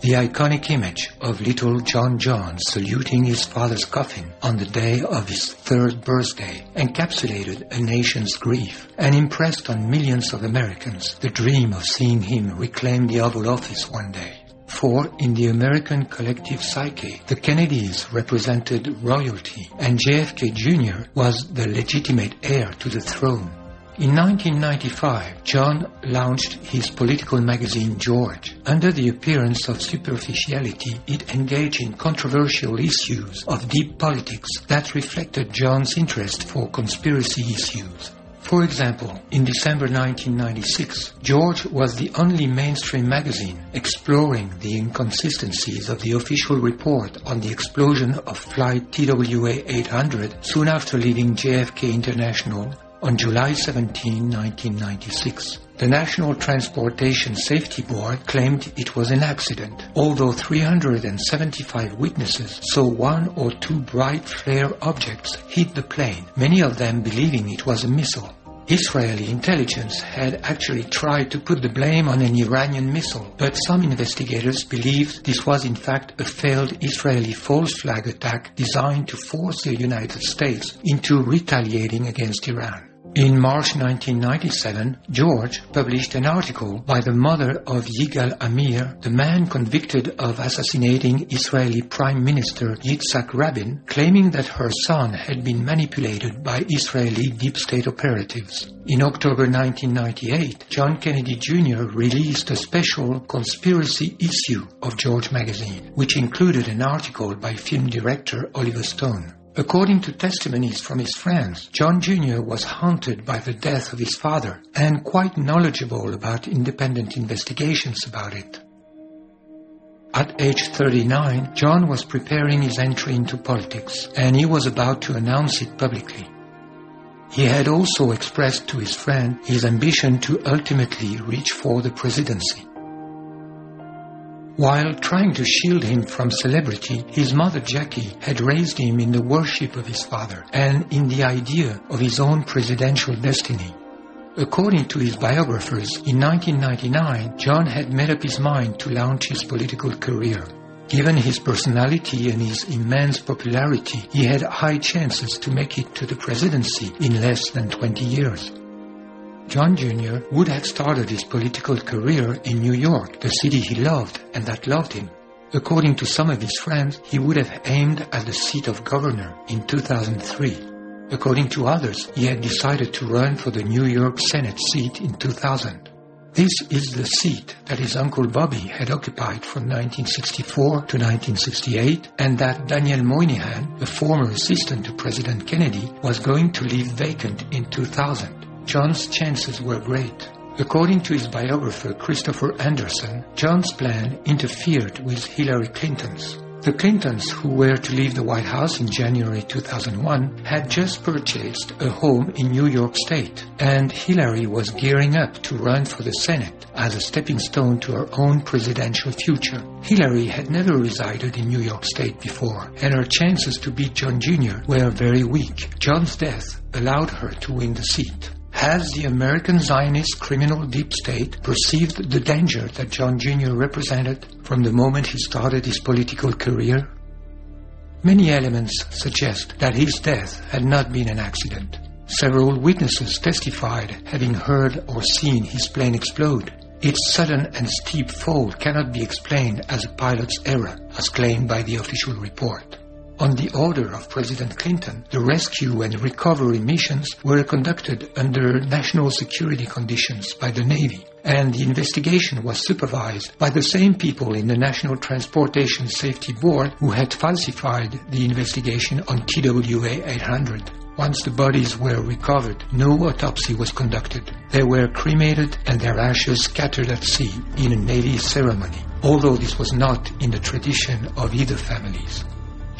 The iconic image of little John John saluting his father's coffin on the day of his third birthday encapsulated a nation's grief and impressed on millions of Americans the dream of seeing him reclaim the Oval Office one day. For in the American collective psyche, the Kennedys represented royalty and JFK Jr. was the legitimate heir to the throne. In 1995, John launched his political magazine George. Under the appearance of superficiality, it engaged in controversial issues of deep politics that reflected John's interest for conspiracy issues. For example, in December 1996, George was the only mainstream magazine exploring the inconsistencies of the official report on the explosion of flight TWA 800 soon after leaving JFK International on July 17, 1996. The National Transportation Safety Board claimed it was an accident, although 375 witnesses saw one or two bright flare objects hit the plane, many of them believing it was a missile. Israeli intelligence had actually tried to put the blame on an Iranian missile, but some investigators believed this was in fact a failed Israeli false flag attack designed to force the United States into retaliating against Iran. In March 1997, George published an article by the mother of Yigal Amir, the man convicted of assassinating Israeli Prime Minister Yitzhak Rabin, claiming that her son had been manipulated by Israeli deep state operatives. In October 1998, John Kennedy Jr. released a special conspiracy issue of George magazine, which included an article by film director Oliver Stone. According to testimonies from his friends, John Jr. was haunted by the death of his father and quite knowledgeable about independent investigations about it. At age 39, John was preparing his entry into politics and he was about to announce it publicly. He had also expressed to his friend his ambition to ultimately reach for the presidency. While trying to shield him from celebrity, his mother Jackie had raised him in the worship of his father and in the idea of his own presidential destiny. According to his biographers, in 1999, John had made up his mind to launch his political career. Given his personality and his immense popularity, he had high chances to make it to the presidency in less than 20 years. John Jr. would have started his political career in New York, the city he loved and that loved him. According to some of his friends, he would have aimed at the seat of governor in 2003. According to others, he had decided to run for the New York Senate seat in 2000. This is the seat that his uncle Bobby had occupied from 1964 to 1968 and that Daniel Moynihan, the former assistant to President Kennedy, was going to leave vacant in 2000. John's chances were great. According to his biographer Christopher Anderson, John's plan interfered with Hillary Clinton's. The Clintons, who were to leave the White House in January 2001, had just purchased a home in New York State, and Hillary was gearing up to run for the Senate as a stepping stone to her own presidential future. Hillary had never resided in New York State before, and her chances to beat John Jr. were very weak. John's death allowed her to win the seat. Has the American Zionist criminal deep state perceived the danger that John Jr. represented from the moment he started his political career? Many elements suggest that his death had not been an accident. Several witnesses testified having heard or seen his plane explode. Its sudden and steep fall cannot be explained as a pilot's error, as claimed by the official report. On the order of President Clinton, the rescue and recovery missions were conducted under national security conditions by the Navy, and the investigation was supervised by the same people in the National Transportation Safety Board who had falsified the investigation on TWA 800. Once the bodies were recovered, no autopsy was conducted. They were cremated and their ashes scattered at sea in a Navy ceremony, although this was not in the tradition of either families.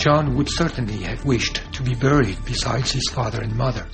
John would certainly have wished to be buried beside his father and mother.